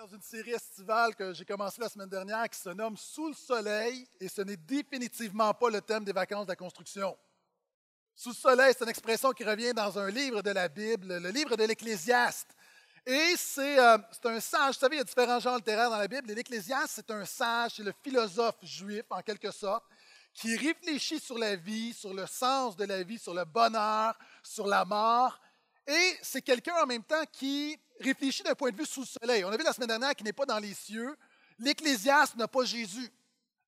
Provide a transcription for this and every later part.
dans une série estivale que j'ai commencé la semaine dernière qui se nomme Sous le soleil et ce n'est définitivement pas le thème des vacances de la construction. Sous le soleil, c'est une expression qui revient dans un livre de la Bible, le livre de l'Ecclésiaste. Et c'est euh, un sage, vous savez, il y a différents genres littéraires dans la Bible. L'Ecclésiaste, c'est un sage, c'est le philosophe juif en quelque sorte, qui réfléchit sur la vie, sur le sens de la vie, sur le bonheur, sur la mort. Et c'est quelqu'un en même temps qui réfléchit d'un point de vue sous le soleil. On a vu la semaine dernière qu'il n'est pas dans les cieux. L'Ecclésiaste n'a pas Jésus.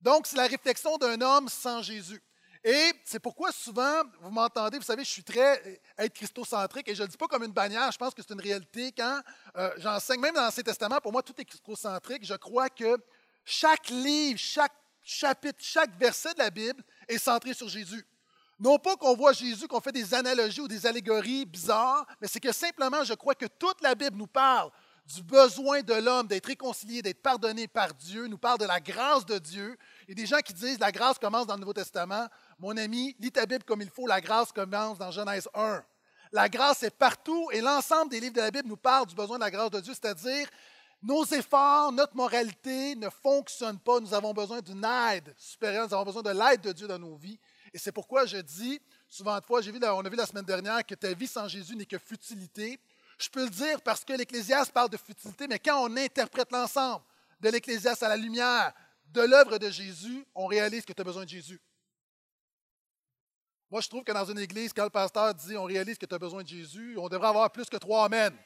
Donc, c'est la réflexion d'un homme sans Jésus. Et c'est pourquoi souvent, vous m'entendez, vous savez, je suis très euh, être christocentrique et je ne le dis pas comme une bannière, je pense que c'est une réalité. Quand euh, j'enseigne, même dans l'Ancien Testament, pour moi, tout est christocentrique. Je crois que chaque livre, chaque chapitre, chaque verset de la Bible est centré sur Jésus. Non pas qu'on voit Jésus, qu'on fait des analogies ou des allégories bizarres, mais c'est que simplement, je crois que toute la Bible nous parle du besoin de l'homme d'être réconcilié, d'être pardonné par Dieu, nous parle de la grâce de Dieu. A des gens qui disent la grâce commence dans le Nouveau Testament. Mon ami, lis ta Bible comme il faut, la grâce commence dans Genèse 1. La grâce est partout et l'ensemble des livres de la Bible nous parlent du besoin de la grâce de Dieu, c'est-à-dire nos efforts, notre moralité ne fonctionnent pas. Nous avons besoin d'une aide supérieure, nous avons besoin de l'aide de Dieu dans nos vies. Et c'est pourquoi je dis, souvent de fois, on a vu la semaine dernière que ta vie sans Jésus n'est que futilité. Je peux le dire parce que l'Ecclésiaste parle de futilité, mais quand on interprète l'ensemble de l'Ecclésiaste à la lumière de l'œuvre de Jésus, on réalise que tu as besoin de Jésus. Moi, je trouve que dans une église, quand le pasteur dit on réalise que tu as besoin de Jésus, on devrait avoir plus que trois Amen.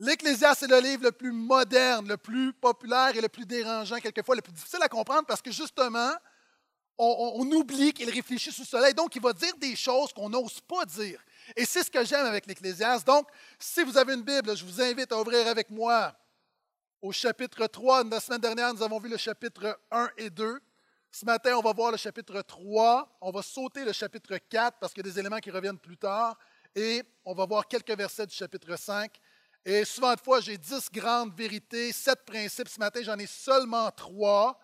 L'Ecclésiaste, c'est le livre le plus moderne, le plus populaire et le plus dérangeant, quelquefois le plus difficile à comprendre parce que justement, on, oublie qu'il réfléchit sous le soleil. Donc, il va dire des choses qu'on n'ose pas dire. Et c'est ce que j'aime avec l'Ecclésiaste. Donc, si vous avez une Bible, je vous invite à ouvrir avec moi au chapitre 3. La semaine dernière, nous avons vu le chapitre 1 et 2. Ce matin, on va voir le chapitre 3. On va sauter le chapitre 4 parce qu'il y a des éléments qui reviennent plus tard. Et on va voir quelques versets du chapitre 5. Et souvent de fois, j'ai dix grandes vérités, sept principes. Ce matin, j'en ai seulement trois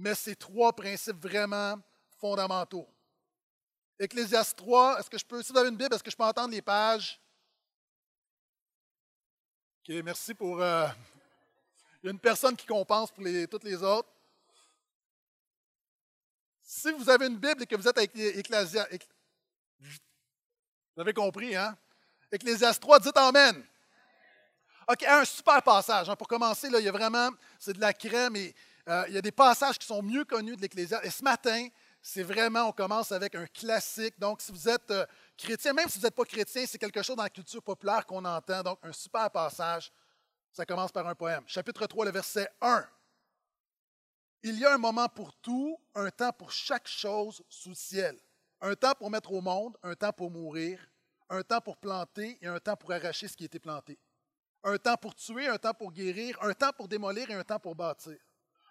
mais c'est trois principes vraiment fondamentaux. Ecclésiaste 3, est-ce que je peux, si vous avez une Bible, est-ce que je peux entendre les pages? OK, merci pour. Euh, il y a une personne qui compense pour toutes les autres. Si vous avez une Bible et que vous êtes avec Ecclésiaste, vous avez compris, hein? Ecclésiaste 3, dites Amen. OK, un super passage. Hein. pour commencer, là, il y a vraiment, c'est de la crème et euh, il y a des passages qui sont mieux connus de l'Ecclésiaste. Et ce matin, c'est vraiment, on commence avec un classique. Donc, si vous êtes euh, chrétien, même si vous n'êtes pas chrétien, c'est quelque chose dans la culture populaire qu'on entend. Donc, un super passage. Ça commence par un poème. Chapitre 3, le verset 1. Il y a un moment pour tout, un temps pour chaque chose sous le ciel. Un temps pour mettre au monde, un temps pour mourir, un temps pour planter et un temps pour arracher ce qui a été planté. Un temps pour tuer, un temps pour guérir, un temps pour démolir et un temps pour bâtir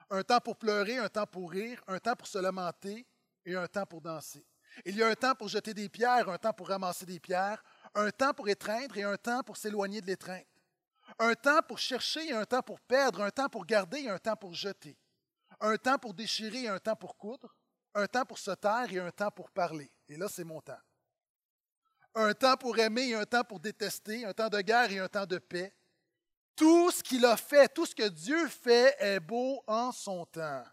un temps pour pleurer, un temps pour rire, un temps pour se lamenter et un temps pour danser. Il y a un temps pour jeter des pierres, un temps pour ramasser des pierres, un temps pour étreindre et un temps pour s'éloigner de l'étreinte. Un temps pour chercher et un temps pour perdre, un temps pour garder et un temps pour jeter. Un temps pour déchirer et un temps pour coudre, un temps pour se taire et un temps pour parler. Et là, c'est mon temps. Un temps pour aimer et un temps pour détester, un temps de guerre et un temps de paix, tout ce qu'il a fait, tout ce que Dieu fait est beau en son temps.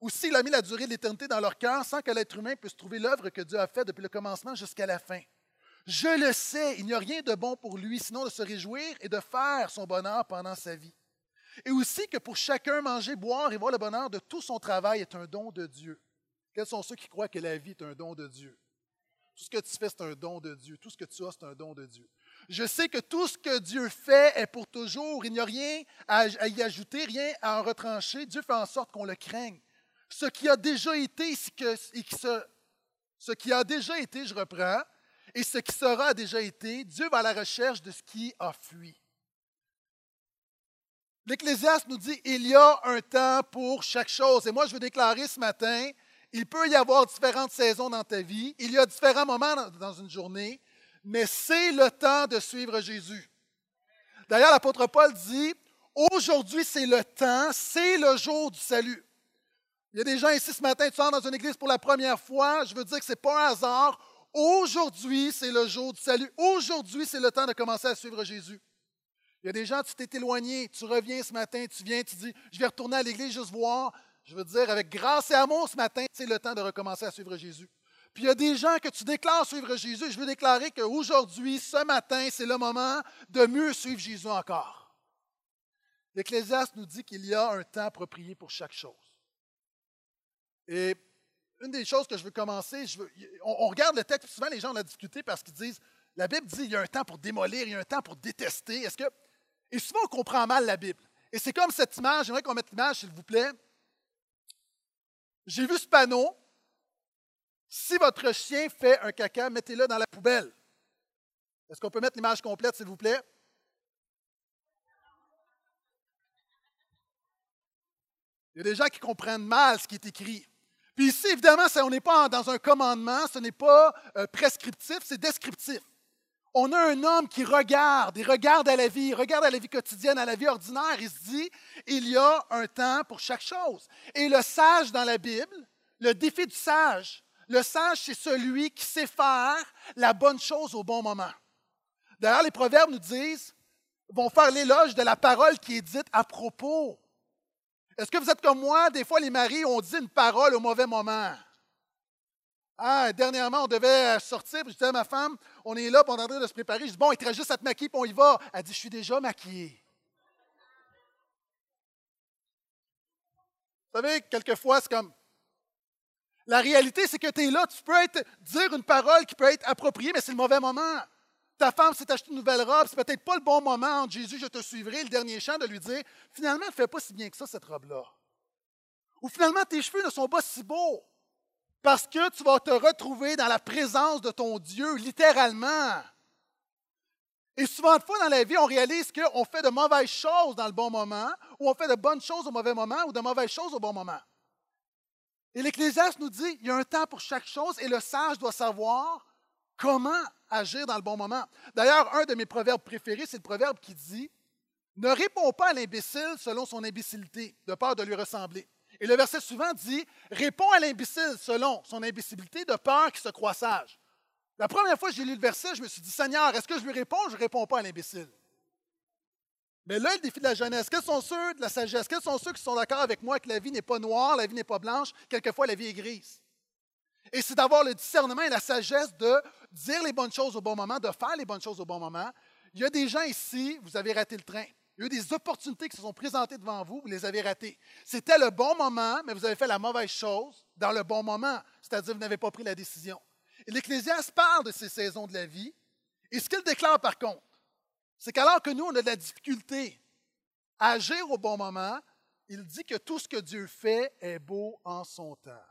Aussi, il a mis la durée de l'éternité dans leur cœur sans que l'être humain puisse trouver l'œuvre que Dieu a faite depuis le commencement jusqu'à la fin. Je le sais, il n'y a rien de bon pour lui sinon de se réjouir et de faire son bonheur pendant sa vie. Et aussi que pour chacun manger, boire et voir le bonheur de tout son travail est un don de Dieu. Quels sont ceux qui croient que la vie est un don de Dieu? Tout ce que tu fais, c'est un don de Dieu. Tout ce que tu as, c'est un don de Dieu. Je sais que tout ce que Dieu fait est pour toujours. Il n'y a rien à, y ajouter, rien à en retrancher. Dieu fait en sorte qu'on le craigne. Ce qui a déjà été, ce, qui je reprends, et ce qui sera déjà été, Dieu va à la recherche de ce qui a fui. L'Ecclésiaste nous dit, il y a un temps pour chaque chose. Et moi, je veux déclarer ce matin, il peut y avoir différentes saisons dans ta vie, il y a différents moments dans une journée, mais c'est le temps de suivre Jésus. D'ailleurs, l'apôtre Paul dit, aujourd'hui c'est le temps, c'est le jour du salut. Il y a des gens ici ce matin, tu entres dans une église pour la première fois, je veux dire que ce n'est pas un hasard. Aujourd'hui, c'est le jour du salut. Aujourd'hui, c'est le temps de commencer à suivre Jésus. Il y a des gens, tu t'es éloigné, tu reviens ce matin, tu viens, tu dis, je vais retourner à l'église juste voir. Je veux dire, avec grâce et amour ce matin, c'est le temps de recommencer à suivre Jésus. Il y a des gens que tu déclares suivre Jésus. Je veux déclarer qu'aujourd'hui, ce matin, c'est le moment de mieux suivre Jésus encore. L'Ecclésiaste nous dit qu'il y a un temps approprié pour chaque chose. Et une des choses que je veux commencer, on, regarde le texte, souvent les gens ont la difficulté parce qu'ils disent, la Bible dit il y a un temps pour démolir, il y a un temps pour détester. Est-ce que, et souvent on comprend mal la Bible. Et c'est comme cette image, j'aimerais qu'on mette l'image, s'il vous plaît. J'ai vu ce panneau. Si votre chien fait un caca, mettez-le dans la poubelle. Est-ce qu'on peut mettre l'image complète, s'il vous plaît? Il y a des gens qui comprennent mal ce qui est écrit. Puis ici, évidemment, on n'est pas dans un commandement, ce n'est pas euh, prescriptif, c'est descriptif. On a un homme qui regarde, il regarde à la vie, il regarde à la vie quotidienne, à la vie ordinaire, il se dit, il y a un temps pour chaque chose. Et le sage dans la Bible, le défi du sage, le sage, c'est celui qui sait faire la bonne chose au bon moment. D'ailleurs, les proverbes nous disent, vont faire l'éloge de la parole qui est dite à propos. Est-ce que vous êtes comme moi? Des fois, les maris ont dit une parole au mauvais moment. Ah, dernièrement, on devait sortir, je disais à ma femme, on est là, puis on est en train de se préparer. Je dis, bon, il te juste à te maquiller, puis on y va. Elle dit, je suis déjà maquillée. Vous savez, quelquefois, c'est comme. La réalité, c'est que tu es là, tu peux dire une parole qui peut être appropriée, mais c'est le mauvais moment. Ta femme s'est acheté une nouvelle robe, c'est peut-être pas le bon moment Jésus, je te suivrai, le dernier chant, de lui dire, finalement, ne fais pas si bien que ça, cette robe-là. Ou finalement, tes cheveux ne sont pas si beaux. Parce que tu vas te retrouver dans la présence de ton Dieu, littéralement. Et souvent de fois dans la vie, on réalise qu'on fait de mauvaises choses dans le bon moment, ou on fait de bonnes choses au mauvais moment, ou de mauvaises choses au bon moment. Et l'Ecclésiaste nous dit, il y a un temps pour chaque chose, et le sage doit savoir comment agir dans le bon moment. D'ailleurs, un de mes proverbes préférés, c'est le proverbe qui dit, ne réponds pas à l'imbécile selon son imbécilité, de peur de lui ressembler. Et le verset suivant dit Réponds à l'imbécile selon son imbécilité de peur qu'il se croit sage. La première fois que j'ai lu le verset, je me suis dit Seigneur, est-ce que je lui réponds je ne réponds pas à l'imbécile Mais là, le défi de la jeunesse, quels sont ceux de la sagesse Quels sont ceux qui sont d'accord avec moi que la vie n'est pas noire, la vie n'est pas blanche, quelquefois la vie est grise? Et c'est d'avoir le discernement et la sagesse de dire les bonnes choses au bon moment, de faire les bonnes choses au bon moment. Il y a des gens ici, vous avez raté le train. Il y a eu des opportunités qui se sont présentées devant vous, vous les avez ratées. C'était le bon moment, mais vous avez fait la mauvaise chose dans le bon moment, c'est-à-dire vous n'avez pas pris la décision. Et l'Ecclésiaste parle de ces saisons de la vie. Et ce qu'il déclare par contre, c'est qu'alors que nous, on a de la difficulté à agir au bon moment, il dit que tout ce que Dieu fait est beau en son temps.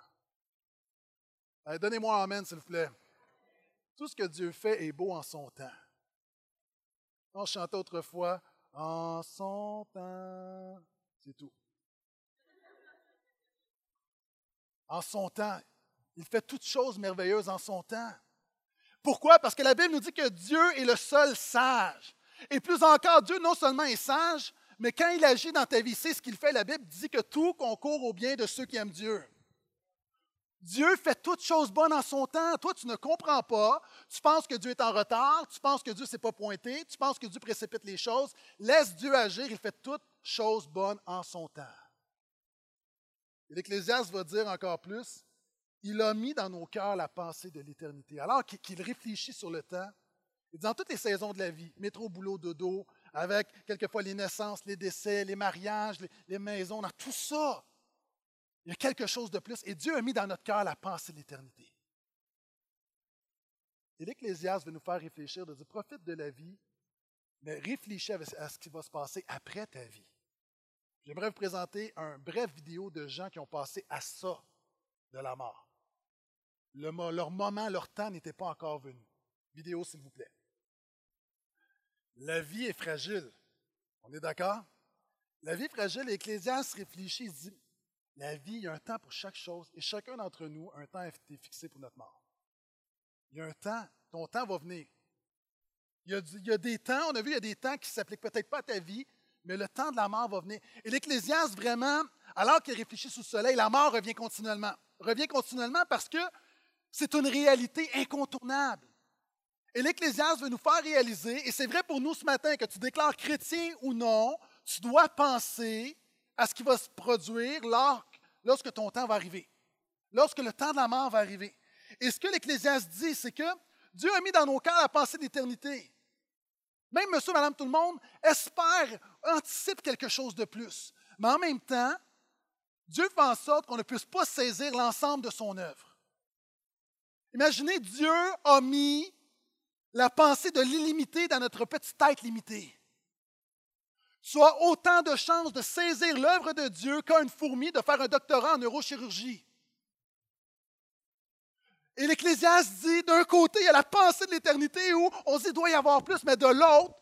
Donnez-moi un amen, s'il vous plaît. Tout ce que Dieu fait est beau en son temps. On chantait autrefois en son temps. C'est tout. En son temps. Il fait toutes choses merveilleuses en son temps. Pourquoi? Parce que la Bible nous dit que Dieu est le seul sage. Et plus encore, Dieu non seulement est sage, mais quand il agit dans ta vie, c'est ce qu'il fait. La Bible dit que tout concourt au bien de ceux qui aiment Dieu. Dieu fait toutes choses bonnes en son temps. Toi, tu ne comprends pas. Tu penses que Dieu est en retard. Tu penses que Dieu ne s'est pas pointé. Tu penses que Dieu précipite les choses. Laisse Dieu agir. Il fait toutes choses bonnes en son temps. L'Ecclésiaste va dire encore plus il a mis dans nos cœurs la pensée de l'éternité. Alors qu'il réfléchit sur le temps, et dans toutes les saisons de la vie, métro, boulot, dodo, avec quelquefois les naissances, les décès, les mariages, les, les maisons, dans tout ça, il y a quelque chose de plus. Et Dieu a mis dans notre cœur la pensée de l'éternité. Et l'Ecclésiaste veut nous faire réfléchir, de dire, profite de la vie, mais réfléchis à ce qui va se passer après ta vie. J'aimerais vous présenter un bref vidéo de gens qui ont passé à ça de la mort. leur moment, leur temps n'était pas encore venu. Vidéo, s'il vous plaît. La vie est fragile. On est d'accord? La vie est fragile, l'Ecclésiaste réfléchit, il dit, la vie, il y a un temps pour chaque chose et chacun d'entre nous, un temps a été fixé pour notre mort. Il y a un temps, ton temps va venir. Il y a, des temps, on a vu, il y a des temps qui ne s'appliquent peut-être pas à ta vie, mais le temps de la mort va venir. Et l'Ecclésiaste, vraiment, alors qu'il réfléchit sous le soleil, la mort revient continuellement. Revient continuellement parce que c'est une réalité incontournable. Et l'Ecclésiaste veut nous faire réaliser, et c'est vrai pour nous ce matin, que tu déclares chrétien ou non, tu dois penser à ce qui va se produire lorsque ton temps va arriver, lorsque le temps de la mort va arriver. Et ce que l'Ecclésiaste dit, c'est que Dieu a mis dans nos cœurs la pensée d'éternité. Même monsieur, madame, tout le monde espère, anticipe quelque chose de plus. Mais en même temps, Dieu fait en sorte qu'on ne puisse pas saisir l'ensemble de son œuvre. Imaginez, Dieu a mis la pensée de l'illimité dans notre petite tête limitée. Soit autant de chances de saisir l'œuvre de Dieu qu'à une fourmi de faire un doctorat en neurochirurgie. Et l'Ecclésiaste dit, d'un côté, il y a la pensée de l'éternité où on se dit, il doit y avoir plus, mais de l'autre,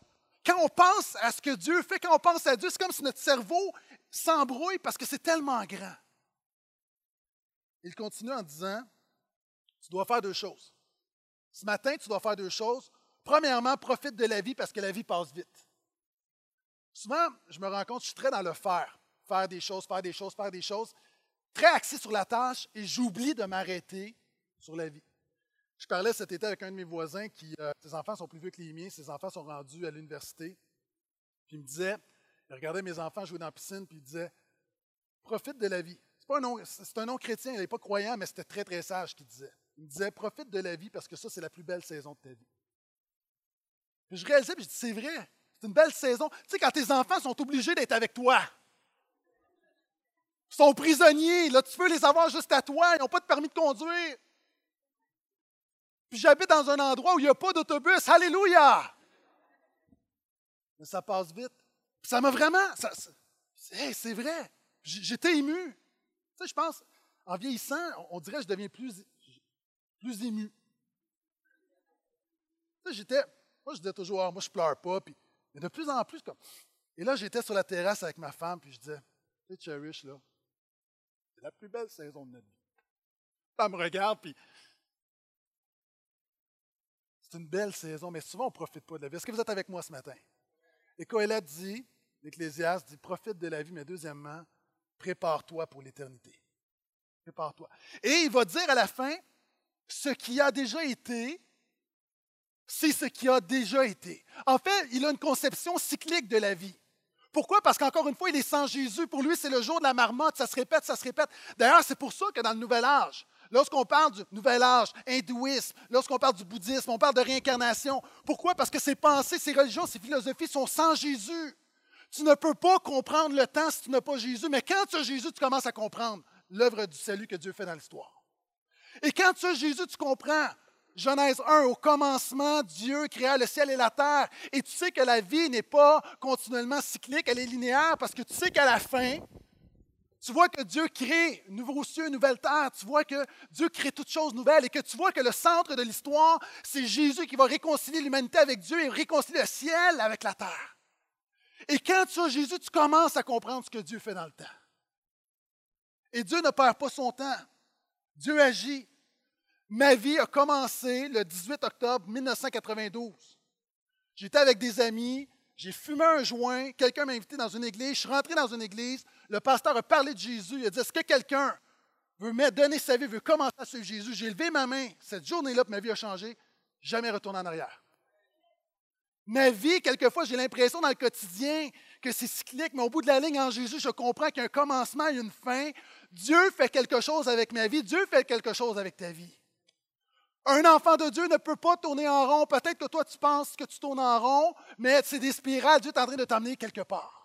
quand on pense à ce que Dieu fait, quand on pense à Dieu, c'est comme si notre cerveau s'embrouille parce que c'est tellement grand. Il continue en disant, tu dois faire deux choses. Ce matin, tu dois faire deux choses. Premièrement, profite de la vie parce que la vie passe vite. Souvent, je me rends compte, je suis très dans le faire. Faire des choses, faire des choses, faire des choses. Très axé sur la tâche et j'oublie de m'arrêter sur la vie. Je parlais cet été avec un de mes voisins qui, euh, ses enfants sont plus vieux que les miens, ses enfants sont rendus à l'université. Puis il me disait, il regardait mes enfants jouer dans la piscine, puis il disait, profite de la vie. C'est, un nom, c'est un nom chrétien, il n'est pas croyant, mais c'était très, très sage qu'il disait. Il me disait, profite de la vie parce que ça, c'est la plus belle saison de ta vie. Puis je réalisais, puis je dis, c'est vrai, c'est une belle saison. Tu sais, quand tes enfants sont obligés d'être avec toi, ils sont prisonniers, là, tu peux les avoir juste à toi, ils n'ont pas de permis de conduire. Puis j'habite dans un endroit où il n'y a pas d'autobus. Alléluia! Mais ça passe vite. ça m'a vraiment. c'est vrai. J'étais ému. Tu sais, je pense, en vieillissant, on dirait que je deviens plus, plus ému. J'étais. Moi, je disais toujours, ah, moi, je pleure pas. Puis, mais de plus en plus, comme. Et là, j'étais sur la terrasse avec ma femme, puis je disais, tu sais, Cherish, là, c'est la plus belle saison de notre vie. Elle me regarde, puis c'est une belle saison, mais souvent on ne profite pas de la vie. Est-ce que vous êtes avec moi ce matin? Et Coëlette dit, l'Ecclésiaste dit, profite de la vie, mais deuxièmement, prépare-toi pour l'éternité. Prépare-toi. Et il va dire à la fin, ce qui a déjà été, c'est ce qui a déjà été. En fait, il a une conception cyclique de la vie. Pourquoi? Parce qu'encore une fois, il est sans Jésus. Pour lui, c'est le jour de la marmotte. Ça se répète, ça se répète. D'ailleurs, c'est pour ça que dans le Nouvel Âge, Lorsqu'on parle du Nouvel Âge, hindouisme, lorsqu'on parle du bouddhisme, on parle de réincarnation. Pourquoi? Parce que ces pensées, ces religions, ces philosophies sont sans Jésus. Tu ne peux pas comprendre le temps si tu n'as pas Jésus, mais quand tu as Jésus, tu commences à comprendre l'œuvre du salut que Dieu fait dans l'histoire. Et quand tu as Jésus, tu comprends Genèse 1, au commencement, Dieu créa le ciel et la terre. Et tu sais que la vie n'est pas continuellement cyclique, elle est linéaire parce que tu sais qu'à la fin, tu vois que Dieu crée un nouveau cieux, nouvelle terre. Tu vois que Dieu crée toutes choses nouvelles et que tu vois que le centre de l'histoire, c'est Jésus qui va réconcilier l'humanité avec Dieu et réconcilier le ciel avec la terre. Et quand tu as Jésus, tu commences à comprendre ce que Dieu fait dans le temps. Et Dieu ne perd pas son temps. Dieu agit. Ma vie a commencé le 18 octobre 1992. J'étais avec des amis, j'ai fumé un joint, quelqu'un m'a invité dans une église, je suis rentré dans une église, le pasteur a parlé de Jésus, il a dit, est-ce que quelqu'un veut donner sa vie, veut commencer à suivre Jésus? J'ai levé ma main, cette journée-là, ma vie a changé, jamais retourné en arrière. Ma vie, quelquefois, j'ai l'impression dans le quotidien que c'est cyclique, mais au bout de la ligne, en Jésus, je comprends qu'il y a un commencement et une fin. Dieu fait quelque chose avec ma vie, Dieu fait quelque chose avec ta vie. Un enfant de Dieu ne peut pas tourner en rond. Peut-être que toi, tu penses que tu tournes en rond, mais c'est des spirales. Dieu est en train de t'amener quelque part.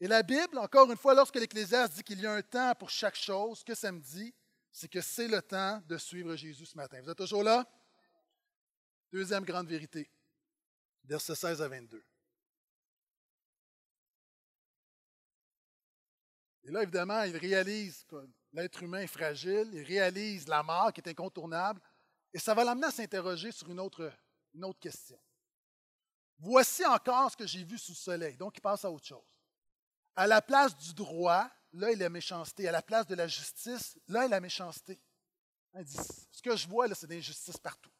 Et la Bible, encore une fois, lorsque l'Ecclésiaste dit qu'il y a un temps pour chaque chose, ce que ça me dit, c'est que c'est le temps de suivre Jésus ce matin. Vous êtes toujours là? Deuxième grande vérité, versets 16 à 22. Et là, évidemment, il réalise l'être humain est fragile, il réalise la mort qui est incontournable, et ça va l'amener à s'interroger sur une autre, question. Voici encore ce que j'ai vu sous le soleil. Donc, il passe à autre chose. À la place du droit, là, il a la méchanceté. À la place de la justice, là, il a la méchanceté. Ce que je vois, là, c'est des injustices partout.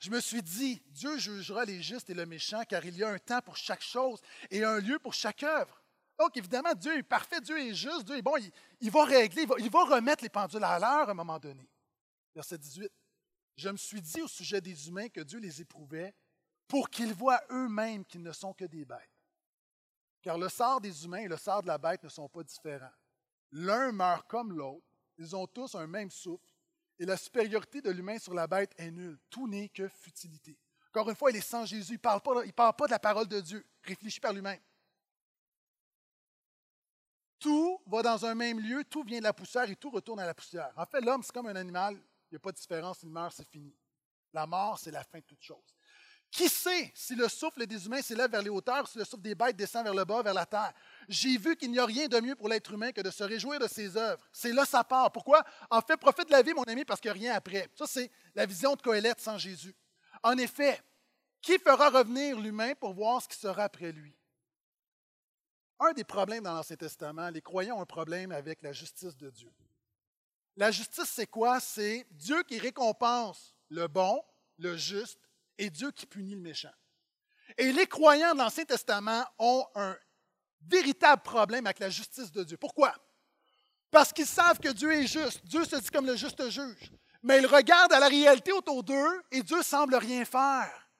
Je me suis dit, Dieu jugera les justes et le méchant, car il y a un temps pour chaque chose et un lieu pour chaque œuvre. Donc, évidemment, Dieu est parfait, Dieu est juste, Dieu est bon, il, va régler, il va, remettre les pendules à l'heure à un moment donné. Verset 18. je me suis dit au sujet des humains que Dieu les éprouvait pour qu'ils voient eux-mêmes qu'ils ne sont que des bêtes. Car le sort des humains et le sort de la bête ne sont pas différents. L'un meurt comme l'autre, ils ont tous un même souffle, et la supériorité de l'humain sur la bête est nulle. Tout n'est que futilité. Encore une fois, il est sans Jésus, il ne parle, parle, pas de la parole de Dieu, réfléchi par lui-même. Tout va dans un même lieu, tout vient de la poussière et tout retourne à la poussière. En fait, l'homme, c'est comme un animal, il n'y a pas de différence, il meurt, c'est fini. La mort, c'est la fin de toute chose. Qui sait si le souffle des humains s'élève vers les hauteurs, si le souffle des bêtes descend vers le bas, vers la terre? J'ai vu qu'il n'y a rien de mieux pour l'être humain que de se réjouir de ses œuvres. C'est là sa part. Pourquoi? En fait, profite de la vie, mon ami, parce qu'il n'y a rien après. Ça, c'est la vision de Coëlette sans Jésus. En effet, qui fera revenir l'humain pour voir ce qui sera après lui? Un des problèmes dans l'Ancien Testament, les croyants ont un problème avec la justice de Dieu. La justice, c'est quoi? C'est Dieu qui récompense le bon, le juste, et Dieu qui punit le méchant. Et les croyants de l'Ancien Testament ont un véritable problème avec la justice de Dieu. Pourquoi? Parce qu'ils savent que Dieu est juste. Dieu se dit comme le juste juge. Mais ils regardent à la réalité autour d'eux et Dieu semble rien faire.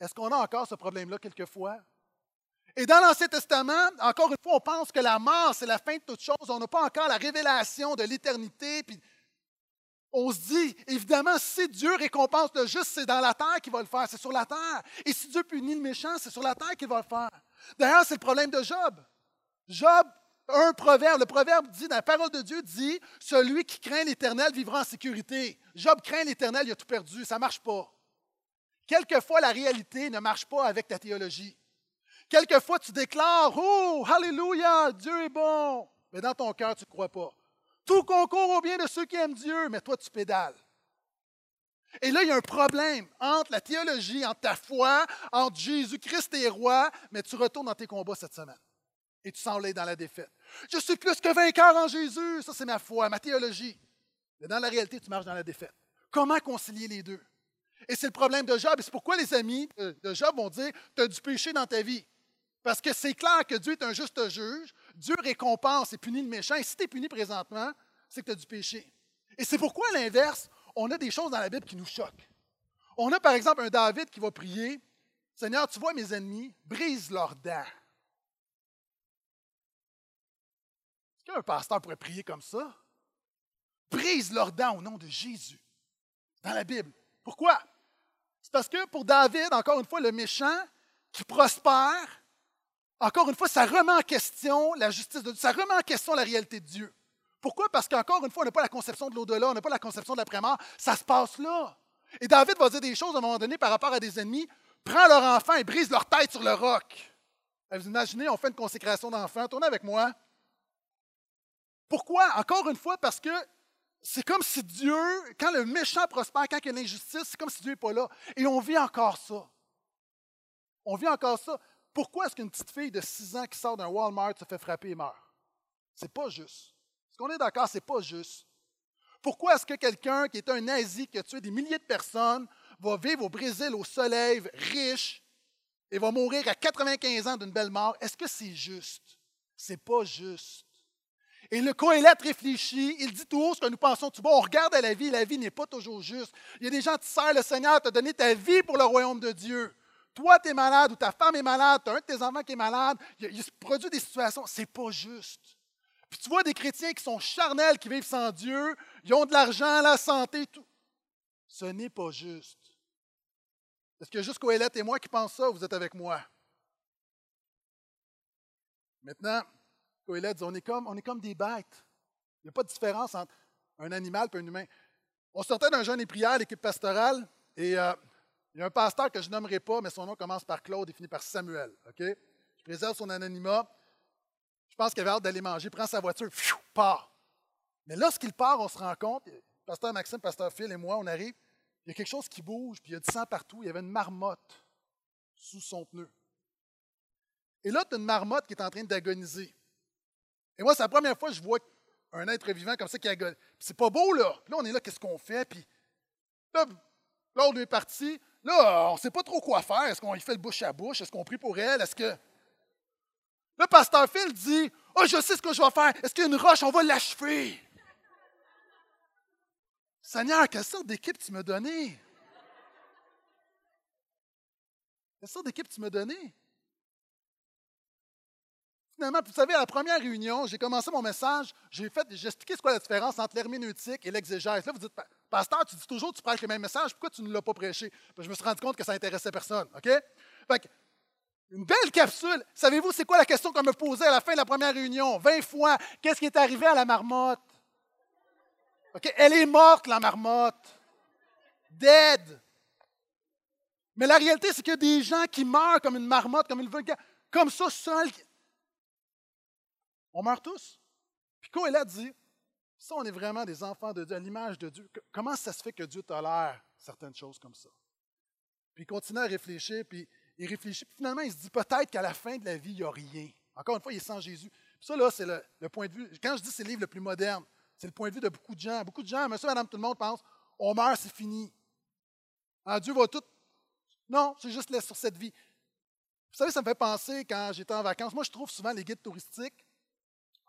Est-ce qu'on a encore ce problème-là quelquefois? Et dans l'Ancien Testament, encore une fois, on pense que la mort, c'est la fin de toute chose. On n'a pas encore la révélation de l'éternité. Puis on se dit, évidemment, si Dieu récompense le juste, c'est dans la terre qu'il va le faire, c'est sur la terre. Et si Dieu punit le méchant, c'est sur la terre qu'il va le faire. D'ailleurs, c'est le problème de Job. Job, un proverbe, le proverbe dit, la parole de Dieu, dit Celui qui craint l'Éternel vivra en sécurité. Job craint l'Éternel, il a tout perdu, ça ne marche pas. Quelquefois, la réalité ne marche pas avec ta théologie. Quelquefois, tu déclares Oh, Alléluia, Dieu est bon. Mais dans ton cœur, tu ne crois pas. Tout concourt au bien de ceux qui aiment Dieu, mais toi, tu pédales. Et là, il y a un problème entre la théologie, entre ta foi, entre Jésus-Christ et roi, mais tu retournes dans tes combats cette semaine. Et tu sens dans la défaite. Je suis plus que vainqueur en Jésus. Ça, c'est ma foi, ma théologie. Mais dans la réalité, tu marches dans la défaite. Comment concilier les deux? Et c'est le problème de Job. Et c'est pourquoi les amis de Job vont dire Tu as du péché dans ta vie. Parce que c'est clair que Dieu est un juste juge. Dieu récompense et punit le méchant. Et si tu es puni présentement, c'est que tu as du péché. Et c'est pourquoi, à l'inverse, on a des choses dans la Bible qui nous choquent. On a par exemple un David qui va prier Seigneur, tu vois mes ennemis, brise leurs dents. Est-ce qu'un pasteur pourrait prier comme ça? Brise leurs dents au nom de Jésus. Dans la Bible. Pourquoi? C'est parce que pour David, encore une fois, le méchant qui prospère, encore une fois, ça remet en question la justice de Dieu, ça remet en question la réalité de Dieu. Pourquoi? Parce qu'encore une fois, on n'a pas la conception de l'au-delà, on n'a pas la conception de l'après-mort. Ça se passe là. Et David va dire des choses à un moment donné par rapport à des ennemis. Prends leur enfant et brise leur tête sur le roc. Vous imaginez, on fait une consécration d'enfant. Tournez avec moi. Pourquoi? Encore une fois, parce que c'est comme si Dieu, quand le méchant prospère, quand il y a l'injustice, c'est comme si Dieu n'est pas là. Et on vit encore ça. On vit encore ça. Pourquoi est-ce qu'une petite fille de 6 ans qui sort d'un Walmart se fait frapper et meurt? C'est pas juste. Est-ce qu'on est d'accord? Ce n'est pas juste. Pourquoi est-ce que quelqu'un qui est un nazi, qui a tué des milliers de personnes, va vivre au Brésil au soleil, riche, et va mourir à 95 ans d'une belle mort? Est-ce que c'est juste? C'est pas juste. Et le Coëlette réfléchit, il dit tout haut ce que nous pensons tout bon. On regarde à la vie, la vie n'est pas toujours juste. Il y a des gens qui servent le Seigneur, t'a donné ta vie pour le royaume de Dieu. Toi, tu es malade ou ta femme est malade, tu as un de tes enfants qui est malade, il, se produit des situations, c'est pas juste. Puis tu vois des chrétiens qui sont charnels, qui vivent sans Dieu, ils ont de l'argent, la santé, tout. Ce n'est pas juste. Est-ce que juste Coëlette et moi qui pensent ça, vous êtes avec moi? Maintenant, Coëlette dit, on est comme, on est comme des bêtes. Il n'y a pas de différence entre un animal et un humain. On sortait d'un jeûne et prière, l'équipe pastorale, et euh, il y a un pasteur que je nommerai pas, mais son nom commence par Claude et finit par Samuel. OK? Je préserve son anonymat. Je pense qu'il avait hâte d'aller manger, prend sa voiture, part. Mais lorsqu'il part, on se rend compte, pasteur Maxime, pasteur Phil et moi, on arrive, il y a quelque chose qui bouge, puis il y a du sang partout. Il y avait une marmotte sous son pneu. Et là, tu as une marmotte qui est en train d'agoniser. Et moi, c'est la première fois que je vois un être vivant comme ça qui agonise. C'est pas beau, là. Puis là, on est là, qu'est-ce qu'on fait? Puis là, l'autre est parti. Là, on ne sait pas trop quoi faire. Est-ce qu'on y fait le bouche à bouche? Est-ce qu'on prie pour elle? Est-ce que. Le pasteur Phil dit Oh, je sais ce que je vais faire. Est-ce qu'il y a une roche? On va l'achever. Seigneur, quelle sorte d'équipe tu m'as donné? Quelle sorte d'équipe tu m'as donné? Finalement, vous savez, à la première réunion, j'ai commencé mon message, j'ai fait, j'ai expliqué ce qu'est la différence entre l'herméneutique et l'exégèse. Là, vous dites, Pasteur, tu dis toujours que tu prêches le même message, pourquoi tu ne l'as pas prêché? je me suis rendu compte que ça n'intéressait personne. OK? Fait une belle capsule. Savez-vous, c'est quoi la question qu'on me posait à la fin de la première réunion? 20 fois. Qu'est-ce qui est arrivé à la marmotte? OK? Elle est morte, la marmotte. Dead. Mais la réalité, c'est qu'il y a des gens qui meurent comme une marmotte, comme une vulgaire, comme ça, seul. On meurt tous. Puis a dit, ça, on est vraiment des enfants de Dieu, à l'image de Dieu, comment ça se fait que Dieu tolère certaines choses comme ça? Puis il continue à réfléchir, puis il réfléchit, puis finalement, il se dit peut-être qu'à la fin de la vie, il n'y a rien. Encore une fois, il est sans Jésus. Puis ça, là, c'est le, point de vue. Quand je dis c'est le livre le plus moderne, c'est le point de vue de beaucoup de gens. Beaucoup de gens, monsieur, madame, tout le monde pense on meurt, c'est fini. Ah, Dieu va tout. Non, c'est juste là sur cette vie. Vous savez, ça me fait penser quand j'étais en vacances. Moi, je trouve souvent les guides touristiques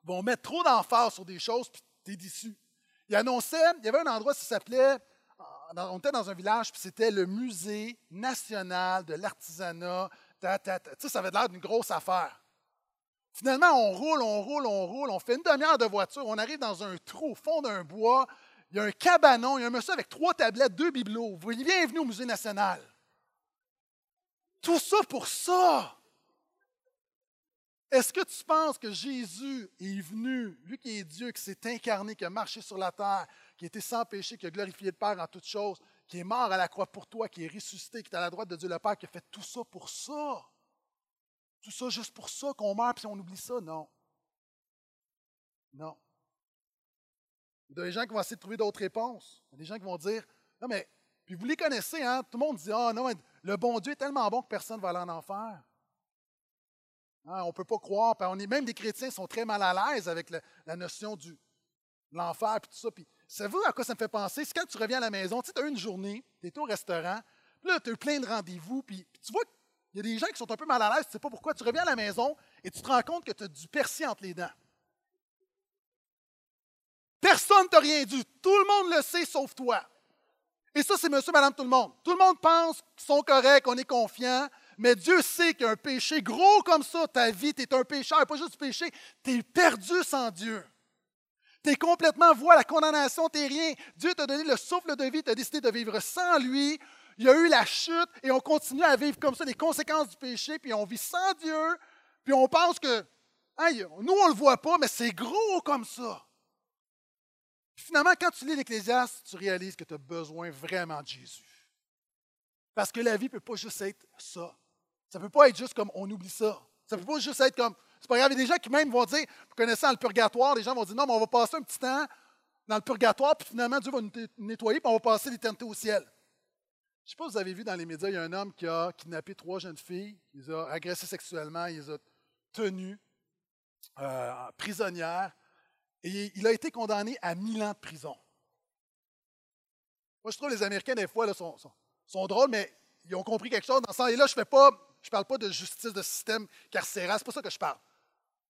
vont mettre trop d'emphase sur des choses, puis tu es déçu. Il annonçait, il y avait un endroit qui s'appelait, on était dans un village, puis c'était le musée national de l'artisanat. Tu ça avait l'air d'une grosse affaire. Finalement, on roule, on roule, on roule, on fait une demi-heure de voiture, on arrive dans un trou au fond d'un bois, il y a un cabanon, il y a un monsieur avec trois tablettes, deux bibelots. Bienvenue au Musée national. Tout ça pour ça. Est-ce que tu penses que Jésus est venu, lui qui est Dieu, qui s'est incarné, qui a marché sur la terre, qui été sans péché, qui a glorifié le Père en toutes choses, qui est mort à la croix pour toi, qui est ressuscité, qui est à la droite de Dieu le Père, qui a fait tout ça pour ça? Tout ça juste pour ça qu'on meurt puis on oublie ça? Non. Non. Il y a des gens qui vont essayer de trouver d'autres réponses. Il y a des gens qui vont dire Non, mais, puis vous les connaissez, hein? Tout le monde dit Ah, non, le bon Dieu est tellement bon que personne ne va aller en enfer. Hein, on ne peut pas croire. On même des chrétiens sont très mal à l'aise avec la notion de l'enfer et tout ça. Puis, savez-vous à quoi ça me fait penser? C'est quand tu reviens à la maison, tu as une journée, tu es au restaurant, puis là, tu as eu plein de rendez-vous, puis, tu vois il y a des gens qui sont un peu mal à l'aise, tu ne sais pas pourquoi. Tu reviens à la maison et tu te rends compte que tu as du persil entre les dents. Personne ne t'a rien dit. Tout le monde le sait sauf toi. Et ça, c'est monsieur, madame, tout le monde. Tout le monde pense qu'ils sont corrects, qu'on est confiant, mais Dieu sait qu'il y a un péché gros comme ça, ta vie, tu es un pécheur, pas juste péché, tu es perdu sans Dieu. Tu es complètement voie la condamnation, tu rien. Dieu t'a donné le souffle de vie, tu as décidé de vivre sans lui. Il y a eu la chute et on continue à vivre comme ça les conséquences du péché, puis on vit sans Dieu, puis on pense que, nous on ne le voit pas, mais c'est gros comme ça. Finalement, quand tu lis l'Ecclésiaste, tu réalises que tu as besoin vraiment de Jésus. Parce que la vie ne peut pas juste être ça. Ça ne peut pas être juste comme on oublie ça. Ça ne peut pas juste être comme. C'est pas grave. Il y a des gens qui même vont dire, vous connaissez le purgatoire, les gens vont dire non, mais on va passer un petit temps dans le purgatoire, puis finalement Dieu va nous nettoyer, puis on va passer l'éternité au ciel. Je ne sais pas si vous avez vu dans les médias, il y a un homme qui a kidnappé trois jeunes filles, il les a agressées sexuellement, il les a tenues euh, prisonnières, et il a été condamné à mille ans de prison. Moi, je trouve que les Américains, des fois, là, sont, sont, drôles, mais ils ont compris quelque chose dans sens. Et là, je ne parle pas de justice, de système carcéral, c'est pas ça que je parle.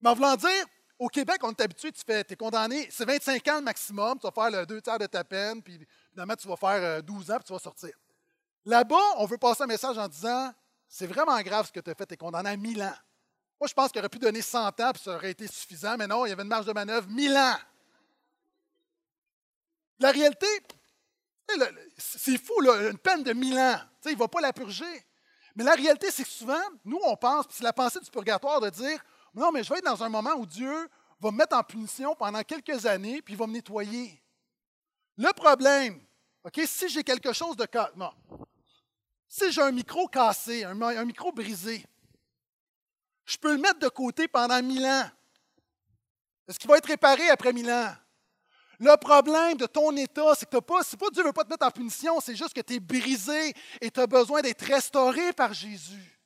Mais en voulant dire, au Québec, on est habitué, tu fais, es condamné, c'est 25 ans le maximum, tu vas faire le deux tiers de ta peine, puis finalement, tu vas faire 12 euh, ans, puis tu vas sortir. Là-bas, on veut passer un message en disant c'est vraiment grave ce que tu as fait, tu es condamné à 1000 ans. Moi, je pense qu'il aurait pu donner 100 ans, puis ça aurait été suffisant, mais non, il y avait une marge de manœuvre 1000 ans. La réalité, c'est fou, une peine de 1000 ans. il ne va pas la purger. Mais la réalité, c'est que souvent, nous, on pense, puis c'est la pensée du purgatoire de dire non, mais je vais être dans un moment où Dieu va me mettre en punition pendant quelques années, puis il va me nettoyer. Le problème, OK, si j'ai quelque chose de. Non, si j'ai un micro cassé, un, micro brisé, je peux le mettre de côté pendant mille ans. Est-ce qu'il va être réparé après mille ans? Le problème de ton état, c'est que pas, c'est pas Dieu ne veut pas te mettre en punition, c'est juste que tu es brisé et tu as besoin d'être restauré par Jésus.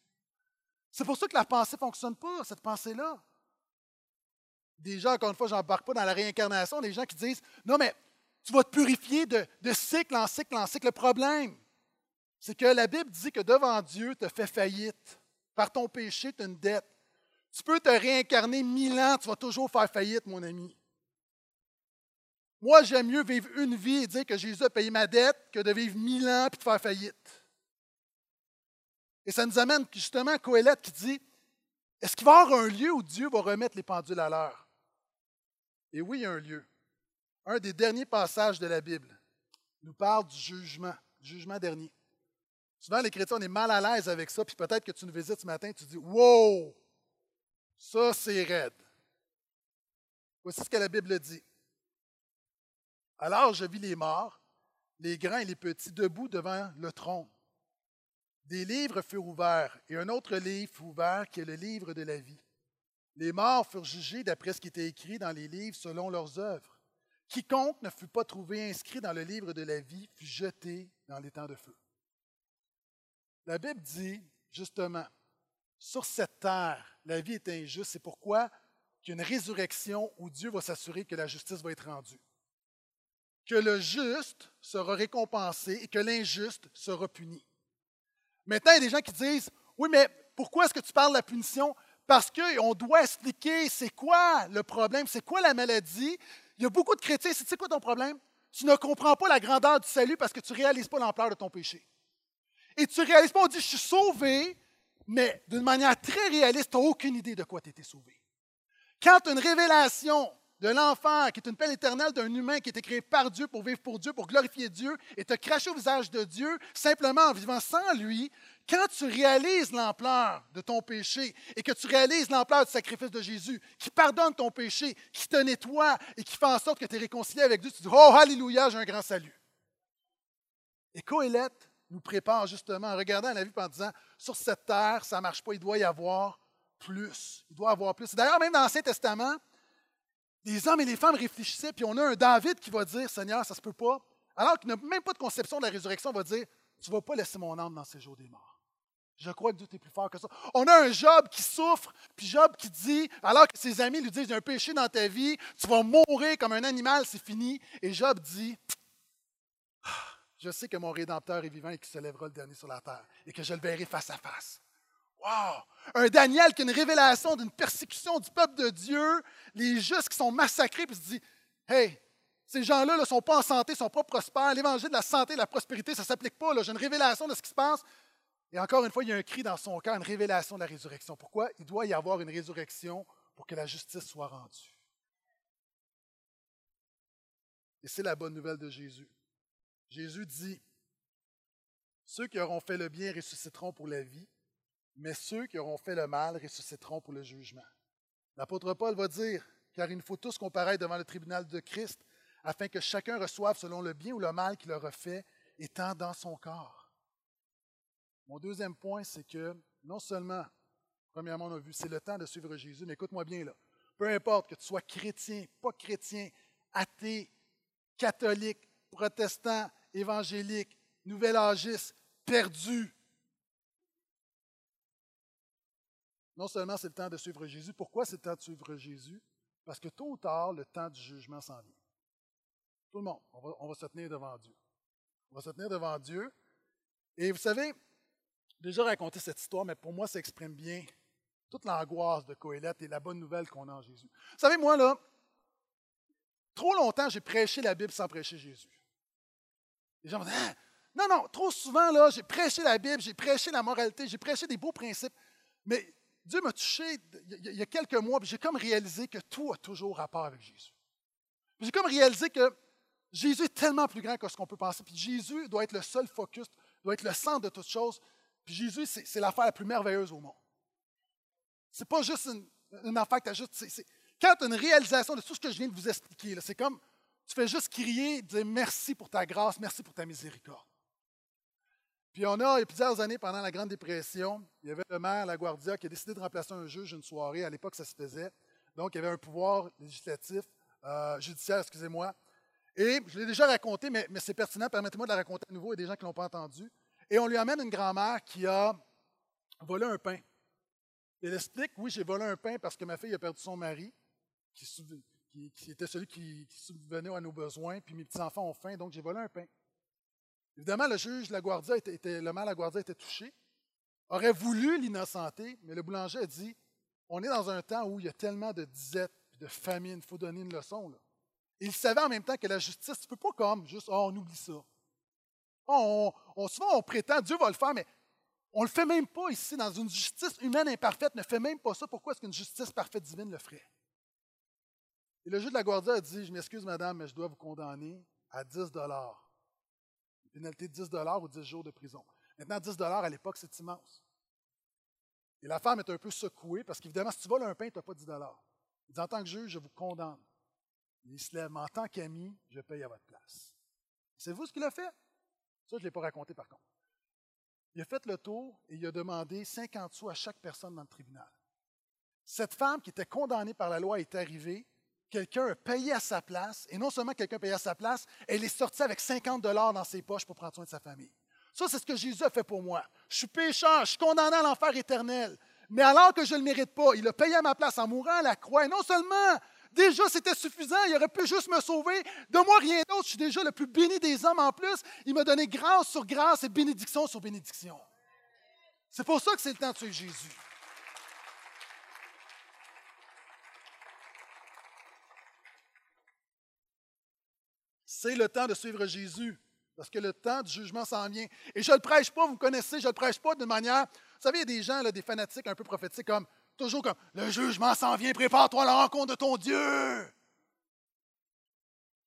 C'est pour ça que la pensée ne fonctionne pas, cette pensée-là. Gens, encore une fois, je n'embarque pas dans la réincarnation, des gens qui disent Non, mais tu vas te purifier de, de cycle en cycle en cycle. Le problème, c'est que la Bible dit que devant Dieu, tu as fait faillite. Par ton péché, tu as une dette. Tu peux te réincarner mille ans, tu vas toujours faire faillite, mon ami. Moi, j'aime mieux vivre une vie et dire que Jésus a payé ma dette que de vivre mille ans et de faire faillite. Et ça nous amène justement à Coëlette qui dit Est-ce qu'il va y avoir un lieu où Dieu va remettre les pendules à l'heure? Et oui, il y a un lieu. Un des derniers passages de la Bible nous parle du jugement, du jugement dernier. Souvent, les chrétiens, on est mal à l'aise avec ça, puis peut-être que tu nous visites ce matin, tu te dis Wow, ça c'est raide. Voici ce que la Bible dit. Alors je vis les morts, les grands et les petits, debout devant le trône. Des livres furent ouverts, et un autre livre fut ouvert, qui est le livre de la vie. Les morts furent jugés d'après ce qui était écrit dans les livres selon leurs œuvres. Quiconque ne fut pas trouvé inscrit dans le livre de la vie fut jeté dans les temps de feu. La Bible dit, justement, sur cette terre, la vie est injuste. C'est pourquoi qu'il y a une résurrection où Dieu va s'assurer que la justice va être rendue que le juste sera récompensé et que l'injuste sera puni. Maintenant, il y a des gens qui disent, oui, mais pourquoi est-ce que tu parles de la punition? Parce qu'on doit expliquer c'est quoi le problème, c'est quoi la maladie. Il y a beaucoup de chrétiens, c'est quoi ton problème? Tu ne comprends pas la grandeur du salut parce que tu ne réalises pas l'ampleur de ton péché. Et tu ne réalises pas, on dit, je suis sauvé, mais d'une manière très réaliste, tu n'as aucune idée de quoi tu étais sauvé. Quand tu une révélation de l'enfer, qui est une peine éternelle d'un humain qui a été créé par Dieu pour vivre pour Dieu, pour glorifier Dieu, et te cracher au visage de Dieu simplement en vivant sans lui, quand tu réalises l'ampleur de ton péché et que tu réalises l'ampleur du sacrifice de Jésus, qui pardonne ton péché, qui te nettoie et qui fait en sorte que tu es réconcilié avec Dieu, tu dis Oh, Alléluia, j'ai un grand salut. Et Coëlette nous prépare justement en regardant la vie en disant Sur cette terre, ça ne marche pas, il doit y avoir plus. Il doit y avoir plus. D'ailleurs, même dans l'Ancien Testament, les hommes et les femmes réfléchissaient, puis on a un David qui va dire Seigneur, ça ne se peut pas. Alors qu'il n'a même pas de conception de la résurrection, va dire Tu ne vas pas laisser mon âme dans ces jours des morts. Je crois que Dieu est plus fort que ça. On a un Job qui souffre, puis Job qui dit, alors que ses amis lui disent Il y a un péché dans ta vie, tu vas mourir comme un animal, c'est fini. Et Job dit ah, Je sais que mon Rédempteur est vivant et qu'il se lèvera le dernier sur la terre, et que je le verrai face à face. Wow! Un Daniel qui a une révélation d'une persécution du peuple de Dieu, les justes qui sont massacrés, puis se dit Hey, ces gens-là ne sont pas en santé, ne sont pas prospères. L'évangile de la santé de la prospérité, ça ne s'applique pas. J'ai une révélation de ce qui se passe. Et encore une fois, il y a un cri dans son cœur, une révélation de la résurrection. Pourquoi? Il doit y avoir une résurrection pour que la justice soit rendue. Et c'est la bonne nouvelle de Jésus. Jésus dit Ceux qui auront fait le bien ressusciteront pour la vie mais ceux qui auront fait le mal ressusciteront pour le jugement. L'apôtre Paul va dire, car il nous faut tous comparaître devant le tribunal de Christ, afin que chacun reçoive selon le bien ou le mal qu'il aura fait, étant dans son corps. Mon deuxième point, c'est que non seulement, premièrement, on a vu, c'est le temps de suivre Jésus, mais écoute-moi bien là, peu importe que tu sois chrétien, pas chrétien, athée, catholique, protestant, évangélique, nouvel âgiste, perdu, non seulement c'est le temps de suivre Jésus, pourquoi c'est le temps de suivre Jésus? Parce que tôt ou tard, le temps du jugement s'en vient. Tout le monde, on va, se tenir devant Dieu. On va se tenir devant Dieu. Et vous savez, déjà raconté cette histoire, mais pour moi, ça exprime bien toute l'angoisse de Coëlette et la bonne nouvelle qu'on a en Jésus. Vous savez, moi, là, trop longtemps, j'ai prêché la Bible sans prêcher Jésus. Les gens me disent, ah, non, non, trop souvent, là, j'ai prêché la Bible, j'ai prêché la moralité, j'ai prêché des beaux principes, mais Dieu m'a touché il y a quelques mois, j'ai comme réalisé que tout a toujours rapport avec Jésus. J'ai comme réalisé que Jésus est tellement plus grand que ce qu'on peut penser. Puis Jésus doit être le seul focus, doit être le centre de toute chose. Puis Jésus, c'est l'affaire la plus merveilleuse au monde. C'est pas juste une, affaire que tu as juste. quand tu as une réalisation de tout ce que je viens de vous expliquer, c'est comme tu fais juste crier, dire merci pour ta grâce, merci pour ta miséricorde. Puis on a, il y a plusieurs années, pendant la Grande Dépression, il y avait le maire LaGuardia qui a décidé de remplacer un juge une soirée. À l'époque, ça se faisait. Donc, il y avait un pouvoir législatif, euh, judiciaire, excusez-moi. Et je l'ai déjà raconté, mais, c'est pertinent, permettez-moi de la raconter à nouveau, il y a des gens qui ne l'ont pas entendu. Et on lui amène une grand-mère qui a volé un pain. Elle explique, oui, j'ai volé un pain parce que ma fille a perdu son mari, qui, qui était celui qui, qui subvenait à nos besoins, puis mes petits-enfants ont faim, donc j'ai volé un pain. Évidemment, le juge la Guardia était, le maire Guardia était touché, aurait voulu l'innocenter, mais le boulanger a dit On est dans un temps où il y a tellement de disettes et de famine, il faut donner une leçon. Il savait en même temps que la justice, tu ne peux pas comme juste, oh, on oublie ça. On, on, souvent, on prétend, Dieu va le faire, mais on ne le fait même pas ici. Dans une justice humaine imparfaite, ne fait même pas ça. Pourquoi est-ce qu'une justice parfaite divine le ferait? Et le juge de la Guardia a dit Je m'excuse, madame, mais je dois vous condamner à 10 Une pénalité de 10 ou 10 jours de prison. Maintenant, 10 à l'époque, c'est immense. Et la femme est un peu secouée parce qu'évidemment, si tu voles un pain, tu n'as pas 10 Il dit En tant que juge, je vous condamne. Il se lève En tant qu'ami, je paye à votre place. C'est vous ce qu'il a fait? Ça, je ne l'ai pas raconté par contre. Il a fait le tour et il a demandé 50 sous à chaque personne dans le tribunal. Cette femme qui était condamnée par la loi est arrivée, quelqu'un a payé à sa place, et non seulement quelqu'un a payé à sa place, elle est sortie avec 50 dollars dans ses poches pour prendre soin de sa famille. Ça, c'est ce que Jésus a fait pour moi. Je suis pécheur, je suis condamné à l'enfer éternel. Mais alors que je ne le mérite pas, il a payé à ma place en mourant à la croix. Et non seulement, déjà c'était suffisant, il aurait pu juste me sauver. De moi, rien d'autre, je suis déjà le plus béni des hommes en plus. Il m'a donné grâce sur grâce et bénédiction sur bénédiction. C'est pour ça que c'est le temps de suivre Jésus. C'est le temps de suivre Jésus. Parce que le temps du jugement s'en vient. Et je ne le prêche pas, vous connaissez, je ne le prêche pas de manière. Vous savez, il y a des gens, des fanatiques un peu prophétiques, comme toujours comme le jugement s'en vient, prépare-toi à la rencontre de ton Dieu.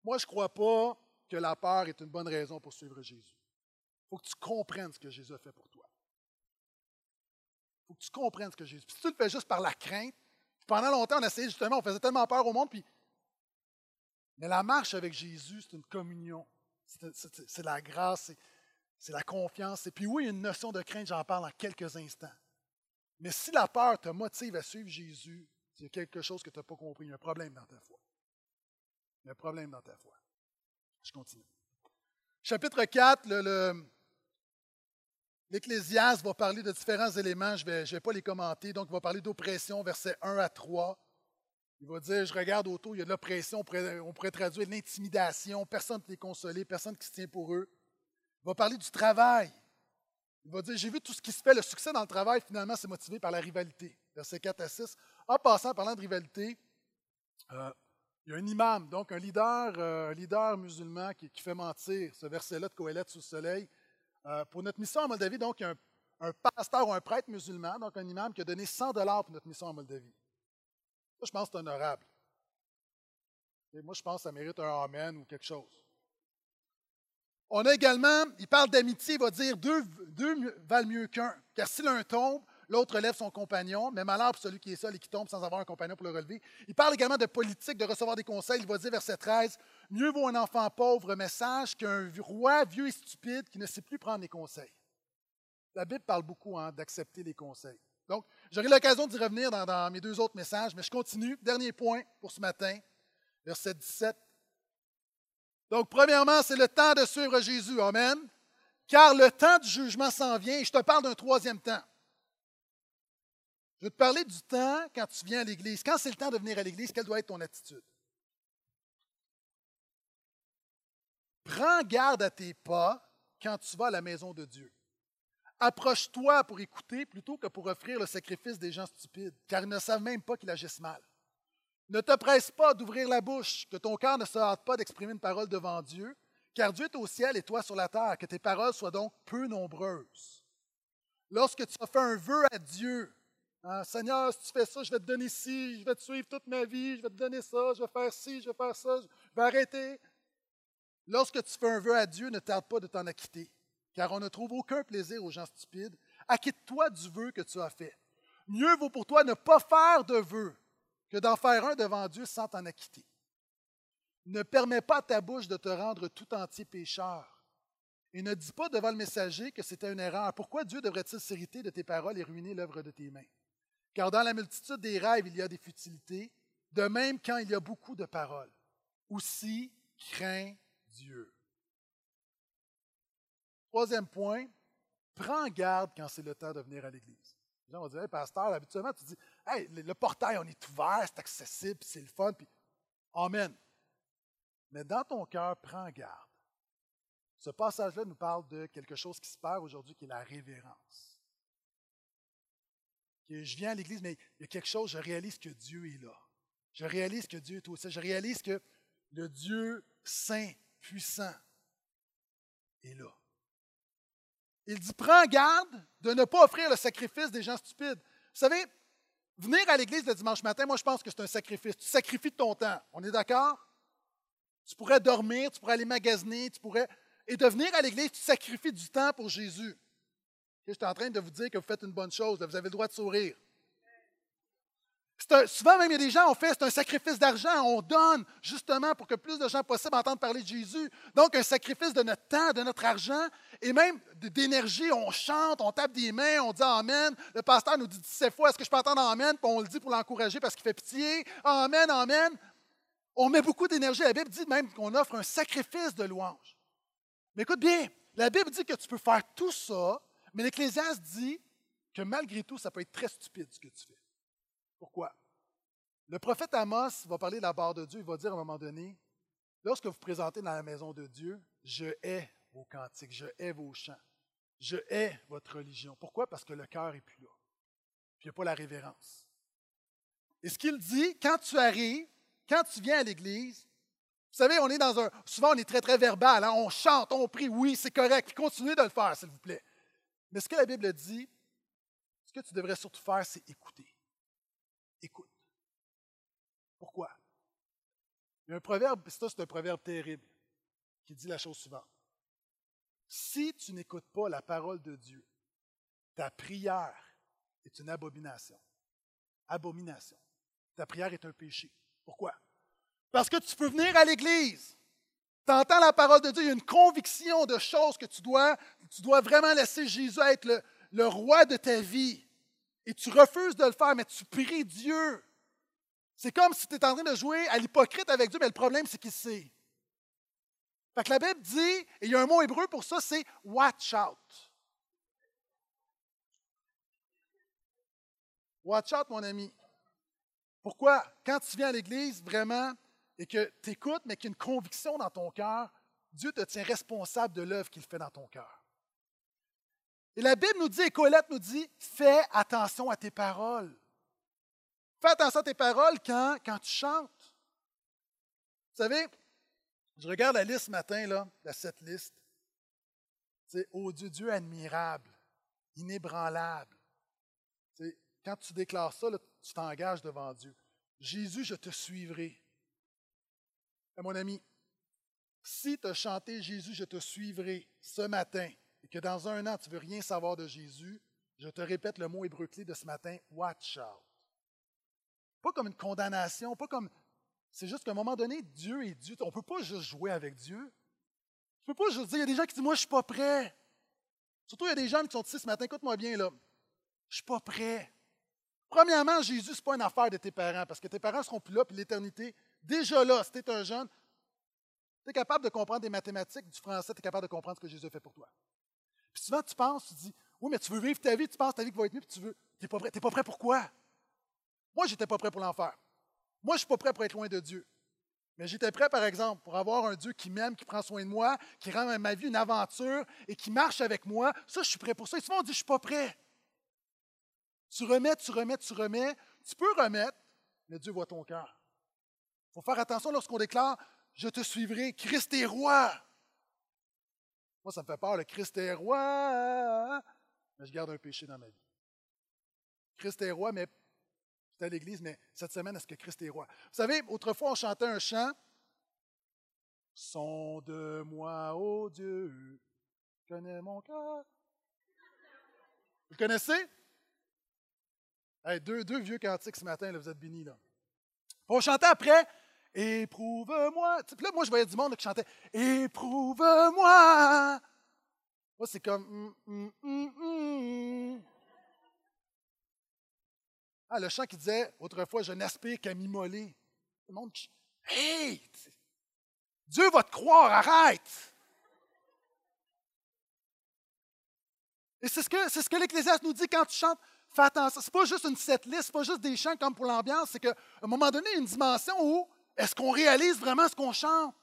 Moi, je ne crois pas que la peur est une bonne raison pour suivre Jésus. Il faut que tu comprennes ce que Jésus a fait pour toi. Il faut que tu comprennes ce que Jésus. Puis si tu le fais juste par la crainte, pendant longtemps, on essayait justement, on faisait tellement peur au monde, puis. Mais la marche avec Jésus, c'est une communion. C'est la grâce, c'est la confiance. Et puis oui, une notion de crainte, j'en parle en quelques instants. Mais si la peur te motive à suivre Jésus, c'est quelque chose que tu n'as pas compris. Il y a un problème dans ta foi. Il y a un problème dans ta foi. Je continue. Chapitre 4, l'Ecclésiaste va parler de différents éléments. Je ne je vais pas les commenter. Donc, il va parler d'oppression, versets 1 à 3. Il va dire, je regarde autour, il y a de l'oppression, on pourrait, traduire l'intimidation, personne ne peut les consoler, personne qui se tient pour eux. Il va parler du travail. Il va dire, j'ai vu tout ce qui se fait, le succès dans le travail, finalement, c'est motivé par la rivalité. Versets 4 à 6. En passant, en parlant de rivalité, euh, il y a un imam, donc un leader, euh, leader musulman qui, fait mentir ce verset-là de Coëlette sous le soleil. Euh, pour notre mission en Moldavie, donc, il y a un, un, pasteur ou un prêtre musulman, donc un imam qui a donné 100 dollars pour notre mission en Moldavie. Moi, je pense que c'est honorable. Moi, je pense que ça mérite un Amen ou quelque chose. On a également, il parle d'amitié, il va dire deux, deux valent mieux qu'un. Car si l'un tombe, l'autre relève son compagnon, mais malheur pour celui qui est seul et qui tombe sans avoir un compagnon pour le relever. Il parle également de politique, de recevoir des conseils. Il va dire, verset 13, Mieux vaut un enfant pauvre message qu'un roi vieux et stupide qui ne sait plus prendre des conseils. La Bible parle beaucoup hein, d'accepter les conseils. Donc, j'aurai l'occasion d'y revenir dans, mes deux autres messages, mais je continue. Dernier point pour ce matin, verset 17. Donc, premièrement, c'est le temps de suivre Jésus. Amen. Car le temps du jugement s'en vient et je te parle d'un troisième temps. Je vais te parler du temps quand tu viens à l'Église. Quand c'est le temps de venir à l'Église, quelle doit être ton attitude? Prends garde à tes pas quand tu vas à la maison de Dieu. Approche-toi pour écouter plutôt que pour offrir le sacrifice des gens stupides, car ils ne savent même pas qu'ils agissent mal. Ne te presse pas d'ouvrir la bouche, que ton cœur ne se hâte pas d'exprimer une parole devant Dieu, car Dieu est au ciel et toi sur la terre, que tes paroles soient donc peu nombreuses. Lorsque tu as fait un vœu à Dieu, hein, Seigneur, si tu fais ça, je vais te donner ci, je vais te suivre toute ma vie, je vais te donner ça, je vais faire ci, je vais faire ça, je vais arrêter. Lorsque tu fais un vœu à Dieu, ne tarde pas de t'en acquitter car on ne trouve aucun plaisir aux gens stupides. Acquitte-toi du vœu que tu as fait. Mieux vaut pour toi ne pas faire de vœu que d'en faire un devant Dieu sans t'en acquitter. Ne permets pas à ta bouche de te rendre tout entier pécheur. Et ne dis pas devant le messager que c'était une erreur. Pourquoi Dieu devrait-il s'irriter de tes paroles et ruiner l'œuvre de tes mains? Car dans la multitude des rêves, il y a des futilités, de même quand il y a beaucoup de paroles. Aussi, crains Dieu. Troisième point, prends garde quand c'est le temps de venir à l'Église. Les gens vont dire, hey, pasteur, habituellement, tu dis, hey, le, portail, on est ouvert, c'est accessible, c'est le fun, puis Amen. Mais dans ton cœur, prends garde. Ce passage-là nous parle de quelque chose qui se perd aujourd'hui, qui est la révérence. Je viens à l'Église, mais il y a quelque chose, je réalise que Dieu est là. Je réalise que Dieu est au ciel. Je réalise que le Dieu saint, puissant, est là. Il dit, prends garde de ne pas offrir le sacrifice des gens stupides. Vous savez, venir à l'église le dimanche matin, moi je pense que c'est un sacrifice. Tu sacrifies ton temps. On est d'accord? Tu pourrais dormir, tu pourrais aller magasiner, tu pourrais... Et de venir à l'église, tu sacrifies du temps pour Jésus. Je suis en train de vous dire que vous faites une bonne chose, vous avez le droit de sourire souvent, même, il y a des gens, on fait, c'est un sacrifice d'argent, on donne justement pour que plus de gens possible entendent parler de Jésus. Donc, un sacrifice de notre temps, de notre argent et même d'énergie. On chante, on tape des mains, on dit Amen. Le pasteur nous dit 17 fois Est-ce que je peux entendre Amen? Puis on le dit pour l'encourager parce qu'il fait pitié. Amen, Amen. On met beaucoup d'énergie. La Bible dit même qu'on offre un sacrifice de louange. Mais écoute bien, la Bible dit que tu peux faire tout ça, mais l'Ecclésiaste dit que malgré tout, ça peut être très stupide ce que tu fais. Pourquoi? Le prophète Amos va parler de la barre de Dieu. Il va dire à un moment donné, lorsque vous présentez dans la maison de Dieu, je hais vos cantiques, je hais vos chants, je hais votre religion. Pourquoi? Parce que le cœur n'est plus là. Il n'y a pas la révérence. Et ce qu'il dit, quand tu arrives, quand tu viens à l'Église, vous savez, on est dans un. Souvent, on est très, très verbal. Hein? On chante, on prie, oui, c'est correct. Puis continuez de le faire, s'il vous plaît. Mais ce que la Bible dit, ce que tu devrais surtout faire, c'est écouter écoute. Pourquoi? Il y a un proverbe, ça c'est un proverbe terrible, qui dit la chose suivante. Si tu n'écoutes pas la parole de Dieu, ta prière est une abomination. Abomination. Ta prière est un péché. Pourquoi? Parce que tu peux venir à l'Église, tu entends la parole de Dieu, il y a une conviction de choses que tu dois, tu dois vraiment laisser Jésus être le, le roi de ta vie. Et tu refuses de le faire, mais tu pries Dieu. C'est comme si tu étais en train de jouer à l'hypocrite avec Dieu, mais le problème, c'est qu'il sait. Fait que la Bible dit, et il y a un mot hébreu pour ça, c'est watch out. Watch out, mon ami. Pourquoi? Quand tu viens à l'Église, vraiment, et que tu écoutes, mais qu'il y a une conviction dans ton cœur, Dieu te tient responsable de l'œuvre qu'il fait dans ton cœur. Et la Bible nous dit, et Colette nous dit, fais attention à tes paroles. Fais attention à tes paroles quand, quand tu chantes. Vous savez, je regarde la liste ce matin, là, la cette liste. C'est Oh Dieu, Dieu admirable, inébranlable. quand tu déclares ça, tu t'engages devant Dieu. Jésus, je te suivrai. mon ami, si tu as chanté Jésus, je te suivrai ce matin, et que dans un an, tu ne veux rien savoir de Jésus, je te répète le mot hébreu clé de ce matin, watch out. Pas comme une condamnation, pas comme. C'est juste qu'à un moment donné, Dieu est Dieu. On ne peut pas juste jouer avec Dieu. Tu ne peux pas juste dire, il y a des gens qui disent, moi, je ne suis pas prêt. Surtout, il y a des gens qui sont ici ce matin, écoute-moi bien, là. Je ne suis pas prêt. Premièrement, Jésus, ce n'est pas une affaire de tes parents, parce que tes parents ne seront plus là, puis l'éternité, déjà là, si tu es un jeune, tu es capable de comprendre des mathématiques, du français, tu es capable de comprendre ce que Jésus a fait pour toi. Puis souvent, tu penses, tu dis, oui, mais tu veux vivre ta vie, tu penses ta vie va être mieux, puis tu veux. Tu n'es pas prêt. Tu pas prêt pour quoi? Moi, je n'étais pas prêt pour l'enfer. Moi, je ne suis pas prêt pour être loin de Dieu. Mais j'étais prêt, par exemple, pour avoir un Dieu qui m'aime, qui prend soin de moi, qui rend ma vie une aventure et qui marche avec moi. Ça, je suis prêt pour ça. Et souvent, on dit, je ne suis pas prêt. Tu remets, tu remets, tu remets. Tu peux remettre, mais Dieu voit ton cœur. Il faut faire attention lorsqu'on déclare, je te suivrai, Christ est roi. Moi, ça me fait peur, le Christ est roi. Mais je garde un péché dans ma vie. Christ est roi, mais à l'église, mais cette semaine, est-ce que Christ est roi? Vous savez, autrefois, on chantait un chant. de moi, ô Dieu, connais mon cœur. Vous le connaissez? deux, deux, vieux cantiques ce matin, là, vous êtes bénis. Là. On chantait après Éprouve-moi. Là, moi, je voyais du monde qui chantait Éprouve-moi. Moi, c'est comme. Mm, mm, mm, ah, le chant qui disait autrefois Je n'aspire qu'à m'immoler. Le monde. Hey! Dieu va te croire, arrête! Et c'est ce que, c'est ce que nous dit quand tu chantes. Fais attention. Ce n'est pas juste une setlist, ce n'est pas juste des chants comme pour l'ambiance. C'est qu'à un moment donné, il y a une dimension où est-ce qu'on réalise vraiment ce qu'on chante?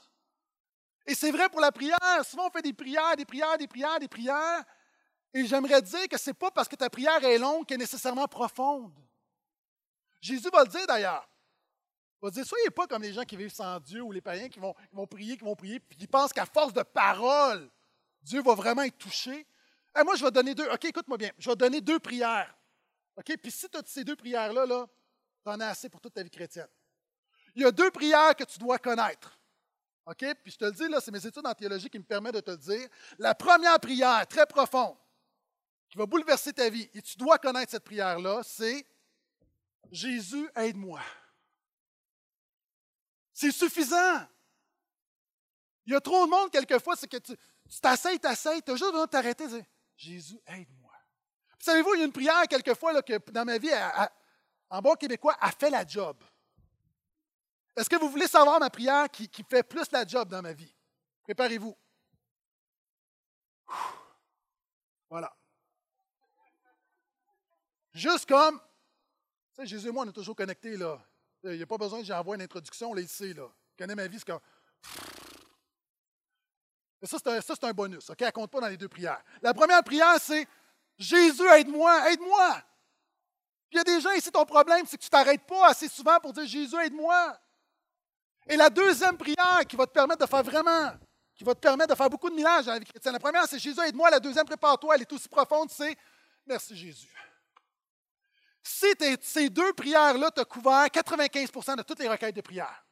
Et c'est vrai pour la prière. Souvent, on fait des prières, des prières, des prières, des prières. Et j'aimerais dire que ce n'est pas parce que ta prière est longue qu'elle est nécessairement profonde. Jésus va le dire d'ailleurs. Il va dire, soyez pas comme les gens qui vivent sans Dieu ou les païens qui vont, qui prier, qui vont prier, puis qui pensent qu'à force de paroles, Dieu va vraiment être touché. Et moi, je vais donner deux. OK, écoute-moi bien. Je vais donner deux prières. OK? Puis si tu as ces deux prières-là, là, tu en as assez pour toute ta vie chrétienne. Il y a deux prières que tu dois connaître. OK? Puis je te le dis, là, c'est mes études en théologie qui me permettent de te le dire. La première prière, très profonde, qui va bouleverser ta vie, et tu dois connaître cette prière-là, c'est Jésus, aide-moi. C'est suffisant. Il y a trop de monde, quelquefois, c'est que tu t'asseyes, t'asseyes, tu as juste besoin de t'arrêter Jésus, aide-moi. Savez-vous, il y a une prière, quelquefois, là, dans ma vie, en bon québécois, a fait la job. Est-ce que vous voulez savoir ma prière qui, qui fait plus la job dans ma vie? Préparez-vous. Voilà. Juste comme, Jésus et moi, on est toujours connectés, là. Il n'y a pas besoin que j'envoie une introduction, là, ici, là. Je connais ma vie, c'est comme. ça, c'est un, un, bonus, OK? Elle compte pas dans les deux prières. La première prière, c'est Jésus, aide-moi, aide-moi. Il y a des gens ici, ton problème, c'est que tu t'arrêtes pas assez souvent pour dire Jésus, aide-moi. Et la deuxième prière qui va te permettre de faire vraiment, qui va te permettre de faire beaucoup de miracles dans la vie chrétienne. La première, c'est Jésus, aide-moi. La deuxième, prépare-toi, elle est aussi profonde, c'est Merci Jésus. Si ces deux prières-là t'ont couvert 95% de toutes les requêtes de prière.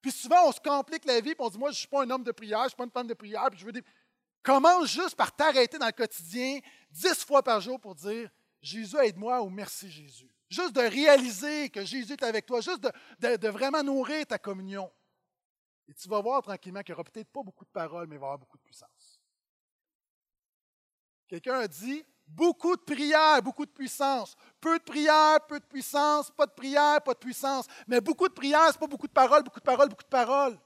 Puis souvent, on se complique la vie, puis on dit Moi, je ne suis pas un homme de prière, je ne suis pas une femme de prière, puis je veux dire. Commence juste par t'arrêter dans le quotidien dix fois par jour pour dire Jésus, aide-moi ou merci Jésus. Juste de réaliser que Jésus est avec toi, juste de, de vraiment nourrir ta communion. Et tu vas voir tranquillement qu'il n'y aura peut-être pas beaucoup de paroles, mais il va y avoir beaucoup de puissance. Quelqu'un a dit Beaucoup de prières, beaucoup de puissance. Peu de prières, peu de puissance. Pas de prières, pas de puissance. Mais beaucoup de prières, ce n'est pas beaucoup de paroles, beaucoup de paroles, beaucoup de paroles.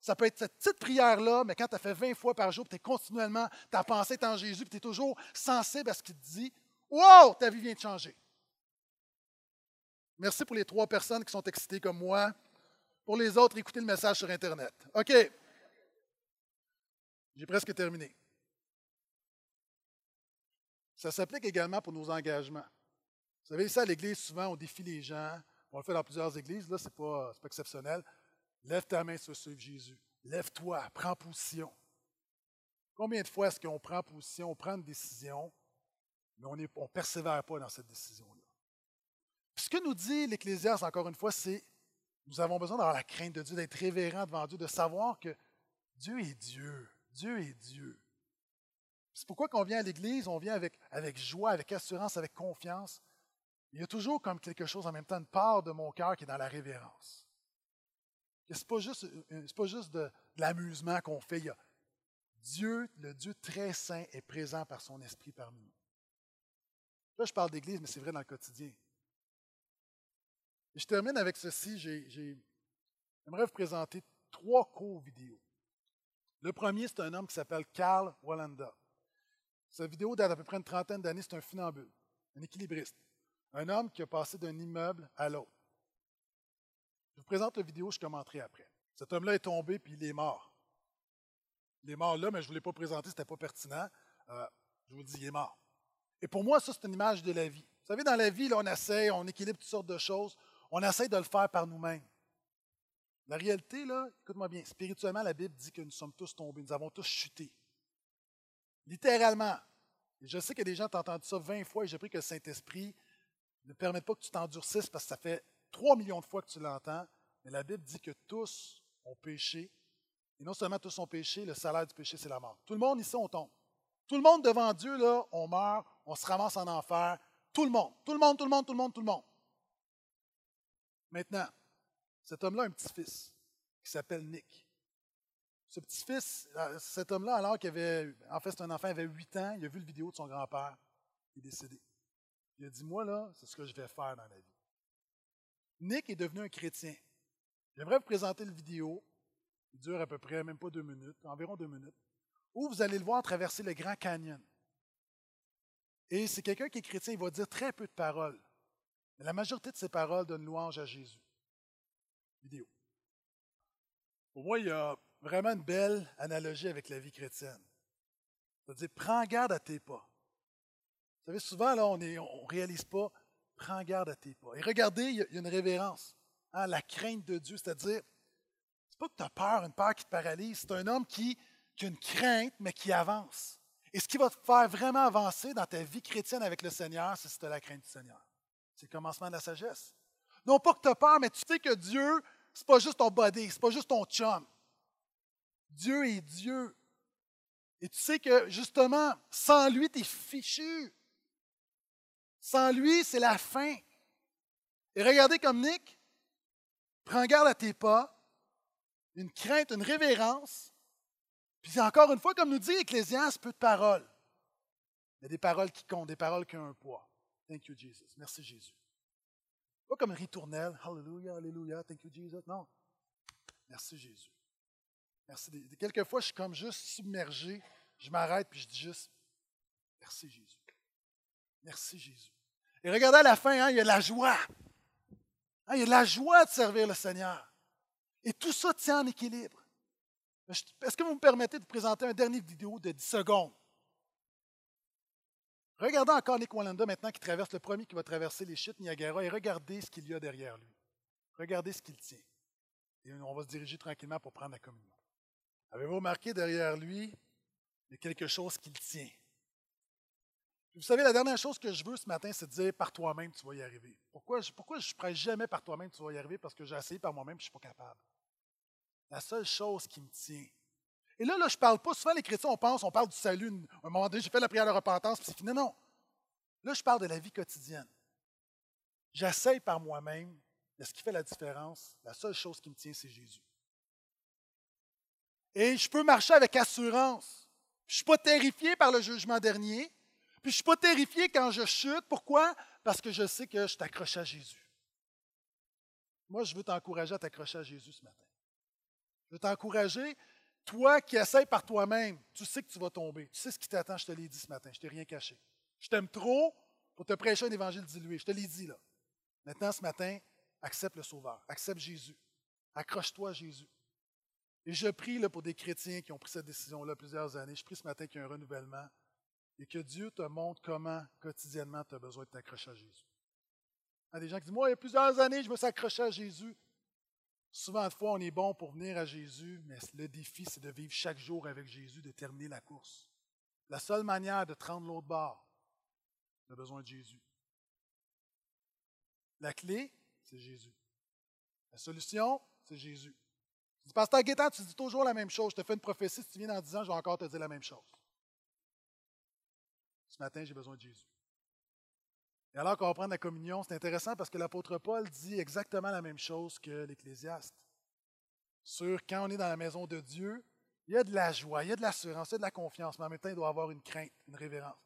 Ça peut être cette petite prière-là, mais quand tu as fait 20 fois par jour, tu es continuellement, ta pensée est en Jésus, tu es toujours sensible à ce qu'il te dit. Wow, ta vie vient de changer. Merci pour les trois personnes qui sont excitées comme moi. Pour les autres, écoutez le message sur Internet. OK. J'ai presque terminé. Ça s'applique également pour nos engagements. Vous savez, ça, à l'Église, souvent, on défie les gens. On le fait dans plusieurs églises, là, ce n'est pas, pas, exceptionnel. Lève ta main sur suivre Jésus. Lève-toi, prends position. Combien de fois est-ce qu'on prend position, on prend une décision, mais on ne persévère pas dans cette décision-là? Ce que nous dit l'Ecclésiaste, encore une fois, c'est nous avons besoin d'avoir la crainte de Dieu, d'être révérent devant Dieu, de savoir que Dieu est Dieu. Dieu est Dieu. C'est pourquoi quand on vient à l'Église, on vient avec, avec joie, avec assurance, avec confiance. Il y a toujours comme quelque chose en même temps, une part de mon cœur qui est dans la révérence. Ce n'est pas juste, euh, pas juste de, l'amusement qu'on fait. Il Dieu, le Dieu très saint, est présent par son esprit parmi nous. Là, je parle d'Église, mais c'est vrai dans le quotidien. Et je termine avec ceci. J'aimerais vous présenter trois cours vidéo. Le premier, c'est un homme qui s'appelle Carl Wallanda. Cette vidéo date d'à peu près une trentaine d'années. C'est un funambule, un équilibriste. Un homme qui a passé d'un immeuble à l'autre. Je vous présente la vidéo, je commenterai après. Cet homme-là est tombé puis il est mort. Il est mort là, mais je ne vous l'ai pas présenté, ce n'était pas pertinent. Euh, je vous dis, il est mort. Et pour moi, ça, c'est une image de la vie. Vous savez, dans la vie, on essaie, on équilibre toutes sortes de choses. On essaie de le faire par nous-mêmes. La réalité, là, écoute-moi bien, spirituellement, la Bible dit que nous sommes tous tombés, nous avons tous chuté. Littéralement. Je sais que des gens t'ont entendu ça 20 fois et j'ai pris que le Saint-Esprit ne permet pas que tu t'endurcisses parce que ça fait 3 millions de fois que tu l'entends. Mais la Bible dit que tous ont péché. Et non seulement tous ont péché, le salaire du péché, c'est la mort. Tout le monde ici, on tombe. Tout le monde devant Dieu, là, on meurt, on se ramasse en enfer. Tout le monde. Tout le monde, tout le monde, tout le monde, tout le monde. Maintenant, cet homme-là a un petit-fils qui s'appelle Nick. Ce petit-fils, euh, cet homme-là, alors qu'il avait, en fait, c'est un enfant, il avait 8 ans, il a vu le vidéo de son grand-père, il est décédé. Il a dit, moi, là, c'est ce que je vais faire dans la vie. Nick est devenu un chrétien. J'aimerais vous présenter le vidéo. Il dure à peu près, même pas deux minutes, environ deux minutes, où vous allez le voir traverser le Grand Canyon. Et c'est quelqu'un qui est chrétien, il va dire très peu de paroles. Mais la majorité de ses paroles donnent louange à Jésus. Vidéo. Pour moi, il y a vraiment une belle analogie avec la vie chrétienne. C'est-à-dire, prends garde à tes pas. Vous savez, souvent, là, on ne réalise pas, prends garde à tes pas. Et regardez, il y a une révérence. Hein, la crainte de Dieu, c'est-à-dire, c'est pas que tu as peur, une peur qui te paralyse, c'est un homme qui, qui a une crainte, mais qui avance. Et ce qui va te faire vraiment avancer dans ta vie chrétienne avec le Seigneur, c'est si tu as la crainte du Seigneur. C'est le commencement de la sagesse. Non pas que tu as peur, mais tu sais que Dieu, c'est pas juste ton body, c'est pas juste ton chum. Dieu est Dieu. Et tu sais que justement, sans lui, tu es fichu. Sans lui, c'est la fin. Et regardez comme Nick, prends garde à tes pas, une crainte, une révérence. Puis encore une fois, comme nous dit Ecclésias, peu de paroles. Il y a des paroles qui comptent, des paroles qui ont un poids. Thank you, Jesus. Merci, Jésus. Pas comme ritournelle. Hallelujah, Alléluia, thank you, Jesus. Non. Merci, Jésus. Merci. Quelquefois, je suis comme juste submergé. Je m'arrête puis je dis juste Merci, Jésus. Merci, Jésus. Et regardez à la fin, hein, il y a de la joie. Hein, il y a de la joie de servir le Seigneur. Et tout ça tient en équilibre. Est-ce que vous me permettez de présenter un dernier vidéo de 10 secondes? Regardez encore Nick Wallenda maintenant qui traverse le premier qui va traverser les chutes Niagara et regardez ce qu'il y a derrière lui. Regardez ce qu'il tient. Et on va se diriger tranquillement pour prendre la communion. Avez-vous remarqué derrière lui, il y a quelque chose qu'il tient? Vous savez, la dernière chose que je veux ce matin, c'est de dire par toi-même, tu vas y arriver. Pourquoi, pourquoi je ne prêche jamais par toi-même, tu vas y arriver? Parce que j'ai essayé par moi-même, je ne suis pas capable. La seule chose qui me tient, et là, là je ne parle pas, souvent les chrétiens, on pense, on parle du salut, à un moment donné, j'ai fait la prière de repentance, puis c'est fini. Non, Là, je parle de la vie quotidienne. J'essaye par moi-même, mais ce qui fait la différence, la seule chose qui me tient, c'est Jésus. Et je peux marcher avec assurance. Je ne suis pas terrifié par le jugement dernier. Puis je ne suis pas terrifié quand je chute. Pourquoi? Parce que je sais que je t'accroche à Jésus. Moi, je veux t'encourager à t'accrocher à Jésus ce matin. Je veux t'encourager toi qui essayes par toi-même, tu sais que tu vas tomber. Tu sais ce qui t'attend, je te l'ai dit ce matin, je ne t'ai rien caché. Je t'aime trop pour te prêcher un évangile dilué. Je te l'ai dit là. Maintenant, ce matin, accepte le Sauveur, accepte Jésus. Accroche-toi à Jésus. Et je prie là, pour des chrétiens qui ont pris cette décision-là plusieurs années. Je prie ce matin qu'il y ait un renouvellement et que Dieu te montre comment quotidiennement tu as besoin de t'accrocher à Jésus. Il y a des gens qui disent Moi, il y a plusieurs années, je me suis accroché à Jésus. Souvent de fois, on est bon pour venir à Jésus, mais le défi, c'est de vivre chaque jour avec Jésus, de terminer la course. La seule manière de prendre l'autre bord, on a besoin de Jésus. La clé, c'est Jésus. La solution, c'est Jésus. Dis, Pasteur Guétan, tu dis toujours la même chose. Je te fais une prophétie. Si tu viens dans 10 ans, je vais encore te dire la même chose. Ce matin, j'ai besoin de Jésus. Et alors qu'on va prendre la communion, c'est intéressant parce que l'apôtre Paul dit exactement la même chose que l'Ecclésiaste. Sur quand on est dans la maison de Dieu, il y a de la joie, il y a de l'assurance, il y a de la confiance, mais en même temps, il doit avoir une crainte, une révérence.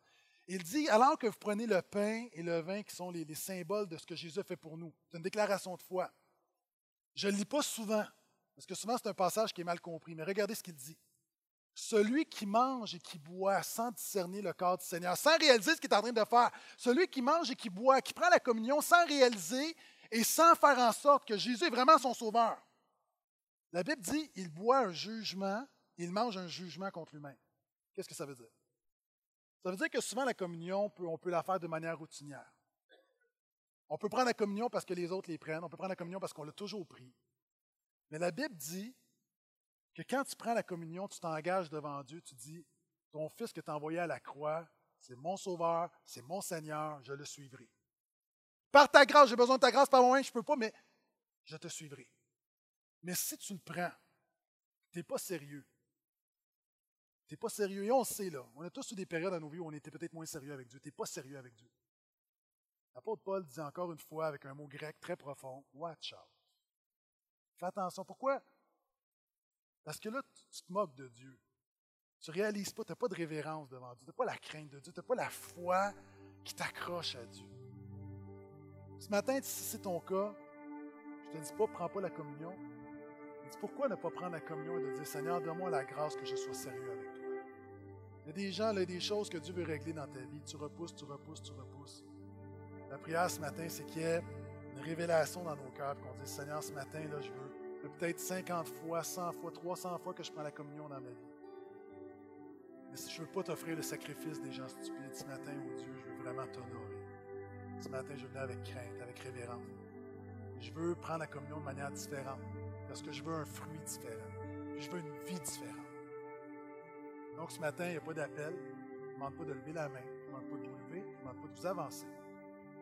Il dit, alors que vous prenez le pain et le vin qui sont les, symboles de ce que Jésus a fait pour nous, c'est une déclaration de foi. Je ne lis pas souvent, parce que souvent c'est un passage qui est mal compris, mais regardez ce qu'il dit. Celui qui mange et qui boit sans discerner le corps du Seigneur, sans réaliser ce qu'il est en train de faire, celui qui mange et qui boit, qui prend la communion sans réaliser et sans faire en sorte que Jésus est vraiment son sauveur. La Bible dit, il boit un jugement, il mange un jugement contre lui-même. Qu'est-ce que ça veut dire? Ça veut dire que souvent la communion, on peut, la faire de manière routinière. On peut prendre la communion parce que les autres les prennent, on peut prendre la communion parce qu'on l'a toujours pris. Mais la Bible dit que quand tu prends la communion, tu t'engages devant Dieu, tu dis, ton fils que tu envoyé à la croix, c'est mon sauveur, c'est mon Seigneur, je le suivrai. Par ta grâce, j'ai besoin de ta grâce, par moi, je ne peux pas, mais je te suivrai. Mais si tu le prends, tu n'es pas sérieux, tu n'es pas sérieux. Et on sait, là. On a tous eu des périodes dans nos vies où on était peut-être moins sérieux avec Dieu. Tu n'es pas sérieux avec Dieu. L'apôtre Paul dit encore une fois avec un mot grec très profond Watch out. Fais attention. Pourquoi? Parce que là, tu te moques de Dieu. Tu ne réalises pas, tu n'as pas de révérence devant Dieu. Tu n'as pas la crainte de Dieu. Tu n'as pas la foi qui t'accroche à Dieu. Ce matin, si c'est ton cas, je ne te dis pas, prends pas la communion. dis pourquoi ne pas prendre la communion et de dire Seigneur, donne-moi la grâce que je sois sérieux avec toi? Il y a des gens, il y a des choses que Dieu veut régler dans ta vie. Tu repousses, tu repousses, tu repousses. La prière ce matin, c'est qu'il y ait une révélation dans nos cœurs, qu'on dise Seigneur, ce matin, là, je veux peut-être 50 fois, 100 fois, 300 fois que je prends la communion dans ma vie. Mais si je ne veux pas t'offrir le sacrifice des gens stupides ce matin, oh Dieu, je veux vraiment t'honorer. Ce matin, je venais avec crainte, avec révérence. je veux prendre la communion de manière différente. Parce que je veux un fruit différent. Je veux une vie différente. Donc ce matin, il n'y a pas d'appel. Je ne demande pas de lever la main. Je ne demande pas de vous lever. Je ne demande pas de vous avancer.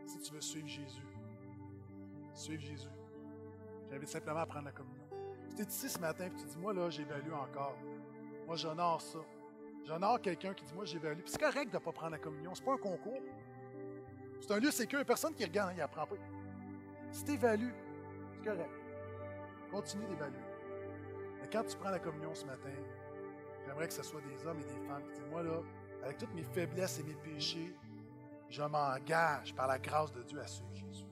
Si tu veux suivre Jésus, suivre Jésus. J'invite simplement à prendre la communion. Si tu es ici ce matin et tu dis, moi là, j'évalue encore. Moi, j'honore ça. J'honore quelqu'un qui dit, moi, j'évalue. Puis c'est correct de ne pas prendre la communion. Ce n'est pas un concours. C'est un lieu sécure. Personne qui regarde, il n'apprend pas. Si tu évalues, c'est correct. Continue d'évaluer. Mais quand tu prends la communion ce matin, j'aimerais que ce soit des hommes et des femmes qui disent, moi là, avec toutes mes faiblesses et mes péchés, je m'engage par la grâce de Dieu à suivre Jésus.